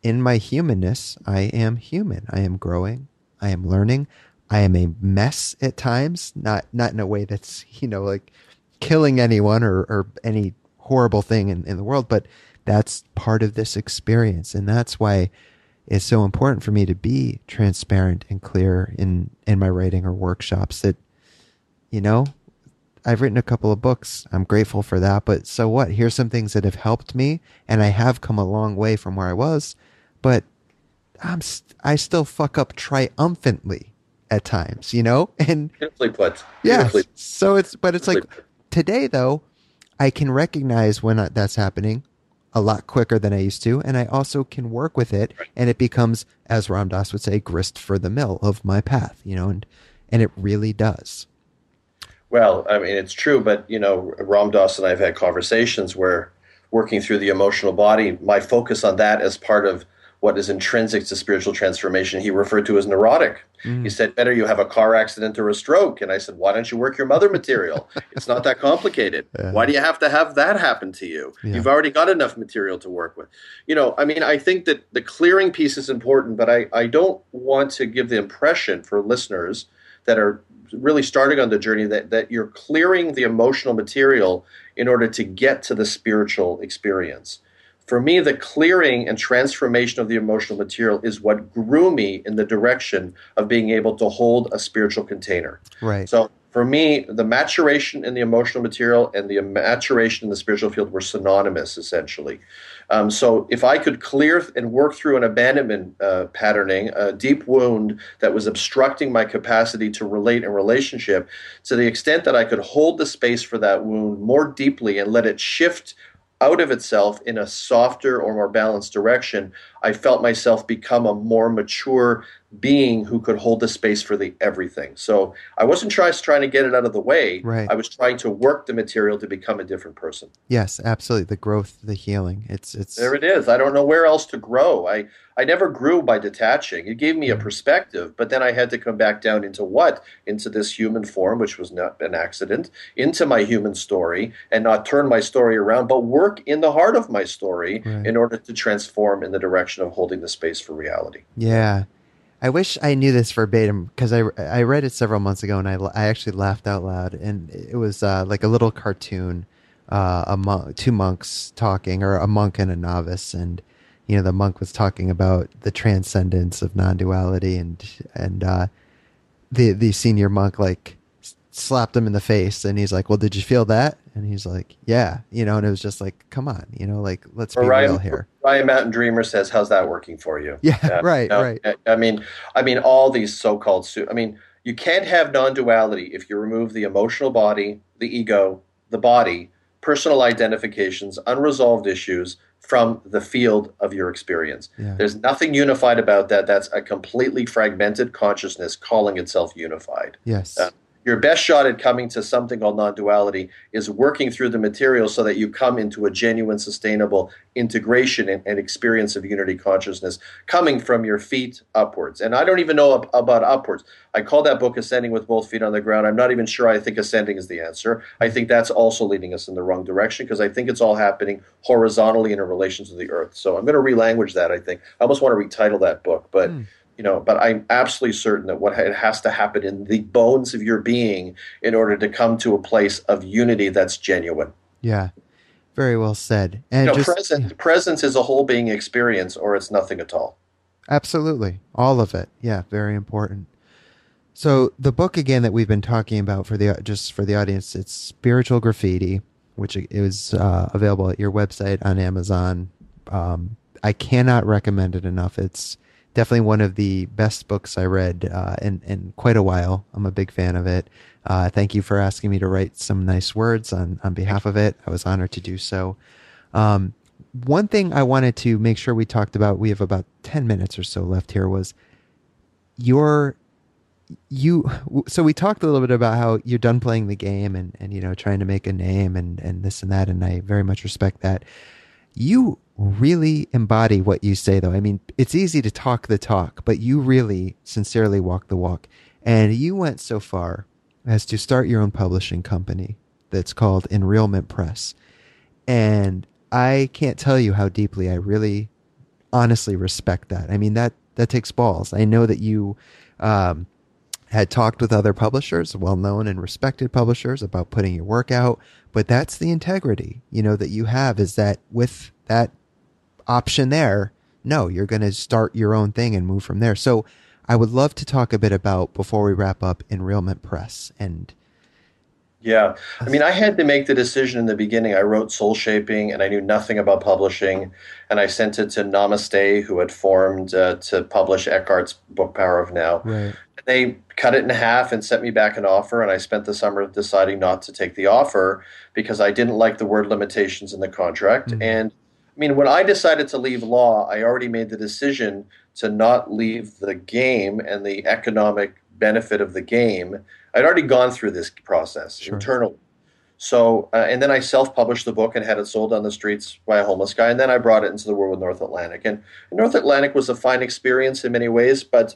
in my humanness, I am human. I am growing. I am learning. I am a mess at times, not, not in a way that's, you know, like killing anyone or, or any horrible thing in, in the world, but that's part of this experience. And that's why it's so important for me to be transparent and clear in, in my writing or workshops that, you know, I've written a couple of books. I'm grateful for that. But so what? Here's some things that have helped me, and I have come a long way from where I was. But I'm st- I still fuck up triumphantly at times, you know. And beautifully put. Yeah. So it's but it's like today though. I can recognize when that's happening a lot quicker than I used to, and I also can work with it, and it becomes, as Ram Dass would say, grist for the mill of my path, you know, and and it really does. Well, I mean, it's true, but you know, Ram Dass and I have had conversations where working through the emotional body, my focus on that as part of what is intrinsic to spiritual transformation he referred to as neurotic. Mm. He said, Better you have a car accident or a stroke. And I said, Why don't you work your mother material? it's not that complicated. Yeah. Why do you have to have that happen to you? Yeah. You've already got enough material to work with. You know, I mean, I think that the clearing piece is important, but I, I don't want to give the impression for listeners that are really starting on the journey that, that you're clearing the emotional material in order to get to the spiritual experience for me, the clearing and transformation of the emotional material is what grew me in the direction of being able to hold a spiritual container. Right. So for me, the maturation in the emotional material and the maturation in the spiritual field were synonymous, essentially. Um, so if I could clear and work through an abandonment uh, patterning, a deep wound that was obstructing my capacity to relate in relationship, to the extent that I could hold the space for that wound more deeply and let it shift out of itself in a softer or more balanced direction, I felt myself become a more mature being who could hold the space for the everything. So I wasn't just trying to get it out of the way. Right. I was trying to work the material to become a different person. Yes, absolutely. The growth, the healing. It's it's there. It is. I don't know where else to grow. I I never grew by detaching. It gave me a mm. perspective, but then I had to come back down into what? Into this human form, which was not an accident, into my human story, and not turn my story around, but work in the heart of my story right. in order to transform in the direction of holding the space for reality. Yeah. I wish I knew this verbatim because I, I read it several months ago and I, I actually laughed out loud. And it was uh, like a little cartoon, uh, two monks talking, or a monk and a novice. And, you know, the monk was talking about the transcendence of non duality. And, and uh, the, the senior monk, like, slapped him in the face and he's like, Well, did you feel that? And he's like, Yeah, you know, and it was just like, Come on, you know, like let's be Ryan, real here. Oriah Mountain Dreamer says, How's that working for you? Yeah, uh, right, you know, right. I mean, I mean, all these so called I mean, you can't have non duality if you remove the emotional body, the ego, the body, personal identifications, unresolved issues from the field of your experience. Yeah. There's nothing unified about that. That's a completely fragmented consciousness calling itself unified. Yes. Uh, your best shot at coming to something called non-duality is working through the material so that you come into a genuine sustainable integration and, and, experience of unity consciousness coming from your feet upwards. And i don't even know ab- about upwards. I call that book ascending with both feet on the ground. I'm not even sure i think ascending is the answer. I think that's also leading us in the wrong direction because i think it's all happening horizontally in a relation to the earth. So i'm going to relanguage that i think. I almost want to retitle that book but mm you know but i'm absolutely certain that what it has to happen in the bones of your being in order to come to a place of unity that's genuine. Yeah. Very well said. And you know, just, presence, yeah. presence is a whole being experience or it's nothing at all. Absolutely. All of it. Yeah very important. So the book again that we've been talking about for the just for the audience it's spiritual graffiti which is uh, available at your website on amazon. Um, i cannot recommend it enough. It's definitely one of the best books I read uh, in in quite a while. I'm a big fan of it. Uh, thank you for asking me to write some nice words on on behalf of it. I was honored to do so. Um, one thing I wanted to make sure we talked about. We have about ten minutes or so left here. Was your you so we talked a little bit about how you're done playing the game and and you know trying to make a name and and this and that and I very much respect that you really embody what you say, though. I mean, it's easy to talk the talk, but you really sincerely walk the walk. And you went so far as to start your own publishing company that's called Enrealment Press. And I can't tell you how deeply I really honestly respect that. I mean, that, that takes balls. I know that you, um, had talked with other publishers, well known and respected publishers about putting your work out, but that's the integrity, you know, that you have is that with that option there, no, you're going to start your own thing and move from there. So I would love to talk a bit about before we wrap up Enrealment Press and yeah. I mean, I had to make the decision in the beginning. I wrote Soulshaping and I knew nothing about publishing. And I sent it to Namaste, who had formed uh, to publish Eckhart's book, Power of Now. Right. They cut it in half and sent me back an offer. And I spent the summer deciding not to take the offer because I didn't like the word limitations in the contract. Mm-hmm. And I mean, when I decided to leave law, I already made the decision to not leave the game and the economic benefit of the game. I'd already gone through this process sure. internally. So, uh, and then I self published the book and had it sold on the streets by a homeless guy. And then I brought it into the world with North Atlantic. And North Atlantic was a fine experience in many ways, but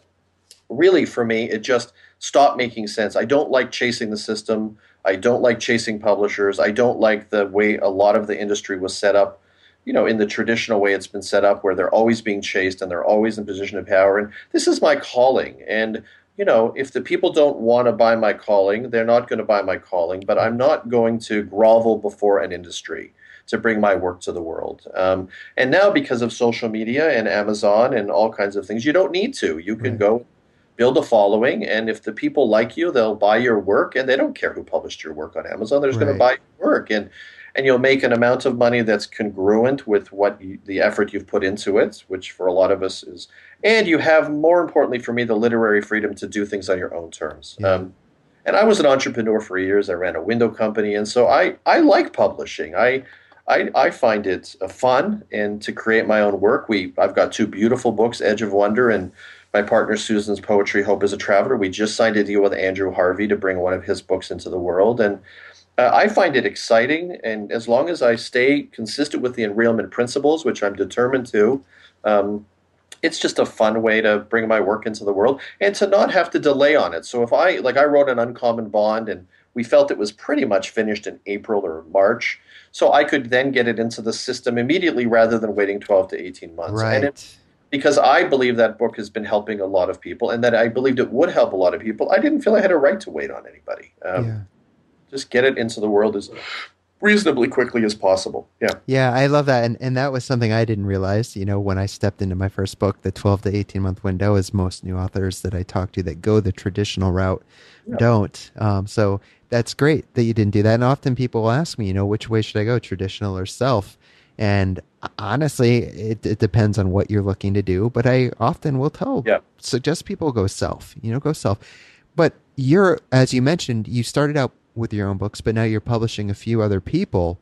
really for me, it just stopped making sense. I don't like chasing the system. I don't like chasing publishers. I don't like the way a lot of the industry was set up, you know, in the traditional way it's been set up, where they're always being chased and they're always in position of power. And this is my calling. And you know, if the people don't want to buy my calling, they're not going to buy my calling. But I'm not going to grovel before an industry to bring my work to the world. Um, and now, because of social media and Amazon and all kinds of things, you don't need to. You can go build a following, and if the people like you, they'll buy your work, and they don't care who published your work on Amazon. They're just right. going to buy your work, and and you'll make an amount of money that's congruent with what you, the effort you've put into it, which for a lot of us is. And you have, more importantly for me, the literary freedom to do things on your own terms. Yeah. Um, and I was an entrepreneur for years. I ran a window company, and so I I like publishing. I I, I find it fun and to create my own work. We I've got two beautiful books, Edge of Wonder and my partner Susan's poetry, Hope is a Traveler. We just signed a deal with Andrew Harvey to bring one of his books into the world, and uh, I find it exciting. And as long as I stay consistent with the enrealment principles, which I'm determined to, um, it's just a fun way to bring my work into the world and to not have to delay on it. So if I like, I wrote an uncommon bond, and we felt it was pretty much finished in April or March. So I could then get it into the system immediately rather than waiting 12 to 18 months. Right. And it, because I believe that book has been helping a lot of people and that I believed it would help a lot of people, I didn't feel I had a right to wait on anybody. Um, yeah. Just get it into the world as reasonably quickly as possible. Yeah. Yeah, I love that. And, and that was something I didn't realize, you know, when I stepped into my first book, the 12 to 18 month window, as most new authors that I talk to that go the traditional route yeah. don't. Um, so that's great that you didn't do that. And often people will ask me, you know, which way should I go, traditional or self? And honestly, it, it depends on what you're looking to do. But I often will tell, yeah. suggest people go self, you know, go self. But you're, as you mentioned, you started out with your own books, but now you're publishing a few other people.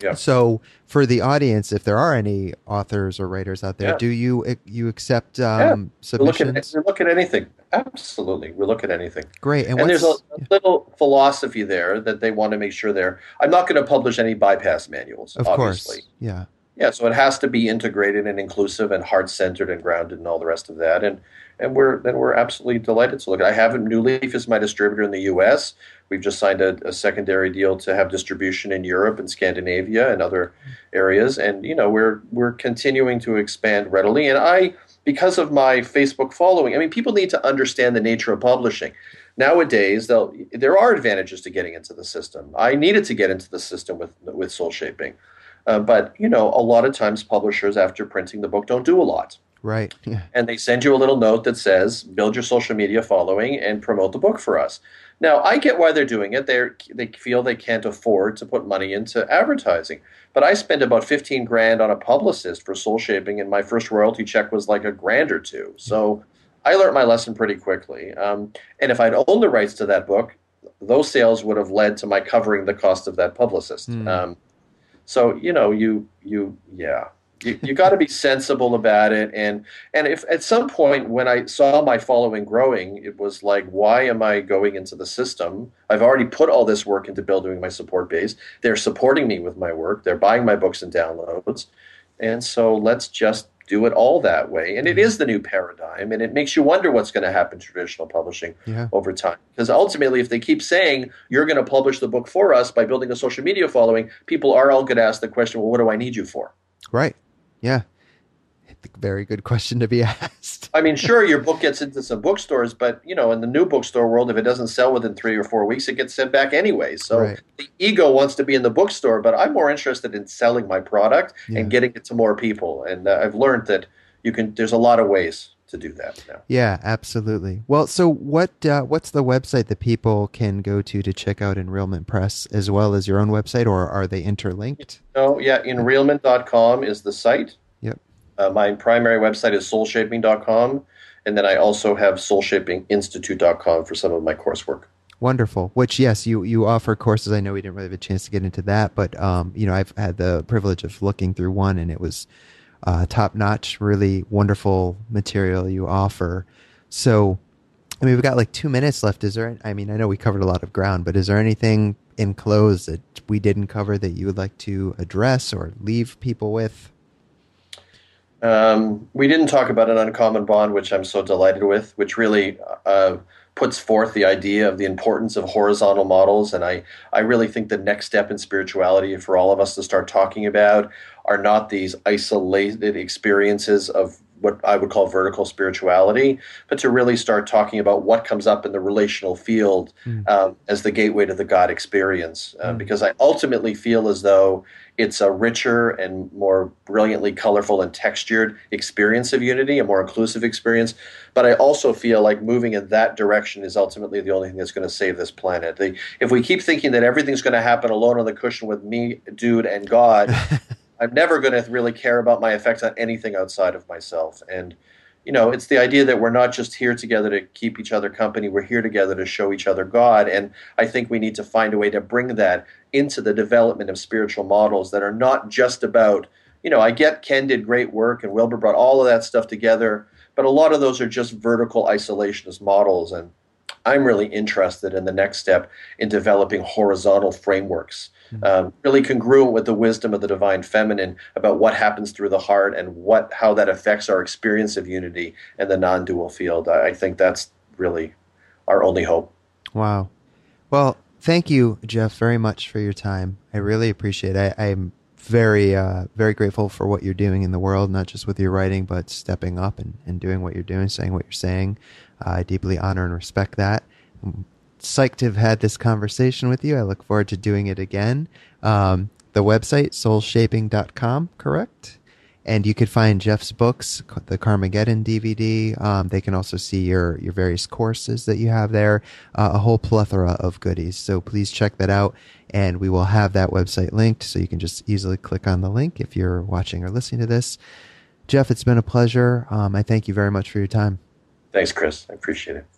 Yeah. So for the audience, if there are any authors or writers out there, yeah. do you you accept um, yeah. submissions? We look, at, we look at anything. Absolutely, we look at anything. Great. And, and there's a, a, little philosophy there that they want to make sure they're. I'm not going to publish any bypass manuals. Of obviously. course. Yeah. Yeah. So it has to be integrated and inclusive and heart centered and grounded and all the rest of that. And and we're then we're absolutely delighted to look. At I have New Leaf is my distributor in the U.S. We've just signed a, a, secondary deal to have distribution in Europe and Scandinavia and other areas, and you know we're we're continuing to expand readily. And I because of my Facebook following, I mean, people need to understand the nature of publishing. Nowadays, there are advantages to getting into the system. I needed to get into the system with with Soulshaping, uh, but you know, a lot of times publishers, after printing the book, don't do a lot. Right. Yeah. And they send you a little note that says, "Build your social media following and promote the book for us." Now, I get why they're doing it. They they feel they can't afford to put money into advertising. But I spent about 15 grand on a publicist for Soulshaping, and my first royalty check was like a grand or two. So I learned my lesson pretty quickly. Um, and if I'd owned the rights to that book, those sales would have led to my covering the cost of that publicist. Mm. Um, so you know, you you yeah. You, you got to be sensible about it and and if at some point when i saw my following growing it was like why am i going into the system? I've already put all this work into building my support base. They're supporting me with my work. They're buying my books and downloads. And so let's just do it all that way and it mm-hmm. is the new paradigm and it makes you wonder what's going to happen to traditional publishing yeah. over time because ultimately if they keep saying you're going to publish the book for us by building a social media following people are all going to ask the question well what do i need you for right yeah. Very good question to be asked. I mean, sure, your book gets into some bookstores, but you know, in the new bookstore world, if it doesn't sell within three or four weeks, it gets sent back anyway. So right. the ego wants to be in the bookstore, but I'm more interested in selling my product yeah. and getting it to more people. And uh, I've learned that you can. There's a lot of ways to do that now. Yeah, absolutely. Well, so what? Uh, what's the website that people can go to to check out Enrealment Press as well as your own website, or are they interlinked? No, yeah, enrealment.com is the site. Uh, my primary website is soulshaping.com, and then I also have soulshapinginstitute.com for some of my coursework. Wonderful. Which yes, you you offer courses. I know we didn't really have a chance to get into that, but um, you know, I've had the privilege of looking through one, and it was uh, top notch, really wonderful material you offer. So, I mean, we've got like two minutes left. Is there? I mean, I know we covered a lot of ground, but is there anything in close that we didn't cover that you would like to address or leave people with? Um, we didn't talk about an uncommon bond, which I'm so delighted with, which really uh, puts forth the idea of the importance of horizontal models. And I, I really think the next step in spirituality for all of us to start talking about are not these isolated experiences of what I would call vertical spirituality, but to really start talking about what comes up in the relational field mm. um, as the gateway to the God experience. Uh, mm. Because I ultimately feel as though it's a richer and more brilliantly colorful and textured experience of unity, a more inclusive experience. But I also feel like moving in that direction is ultimately the only thing that's going to save this planet. The, if we keep thinking that everything's going to happen alone on the cushion with me, dude, and God, I'm never going to really care about my effects on anything outside of myself. And, you know, it's the idea that we're not just here together to keep each other company, we're here together to show each other God. And I think we need to find a way to bring that into the development of spiritual models that are not just about, you know, I get Ken did great work and Wilber brought all of that stuff together, but a lot of those are just vertical isolationist models. And I'm really interested in the next step in developing horizontal frameworks. Um, really congruent with the wisdom of the divine feminine about what happens through the heart and what how that affects our experience of unity and the non-dual field. I, I think that's really our only hope. Wow. Well, thank you, Jeff, very much for your time. I really appreciate it. I, am very, uh, very grateful for what you're doing in the world, not just with your writing, but stepping up and, and doing what you're doing, saying what you're saying. Uh, I deeply honor and respect that psyched to have had this conversation with you. I look forward to doing it again. Um, the website, soulshaping.com, correct? And you could find Jeff's books, the Karmageddon DVD. Um, they can also see your, your various courses that you have there, uh, a whole plethora of goodies. So please check that out. And we will have that website linked so you can just easily click on the link if you're watching or listening to this. Jeff, it's been a pleasure. Um, I thank you very much for your time. Thanks, Chris. I appreciate it.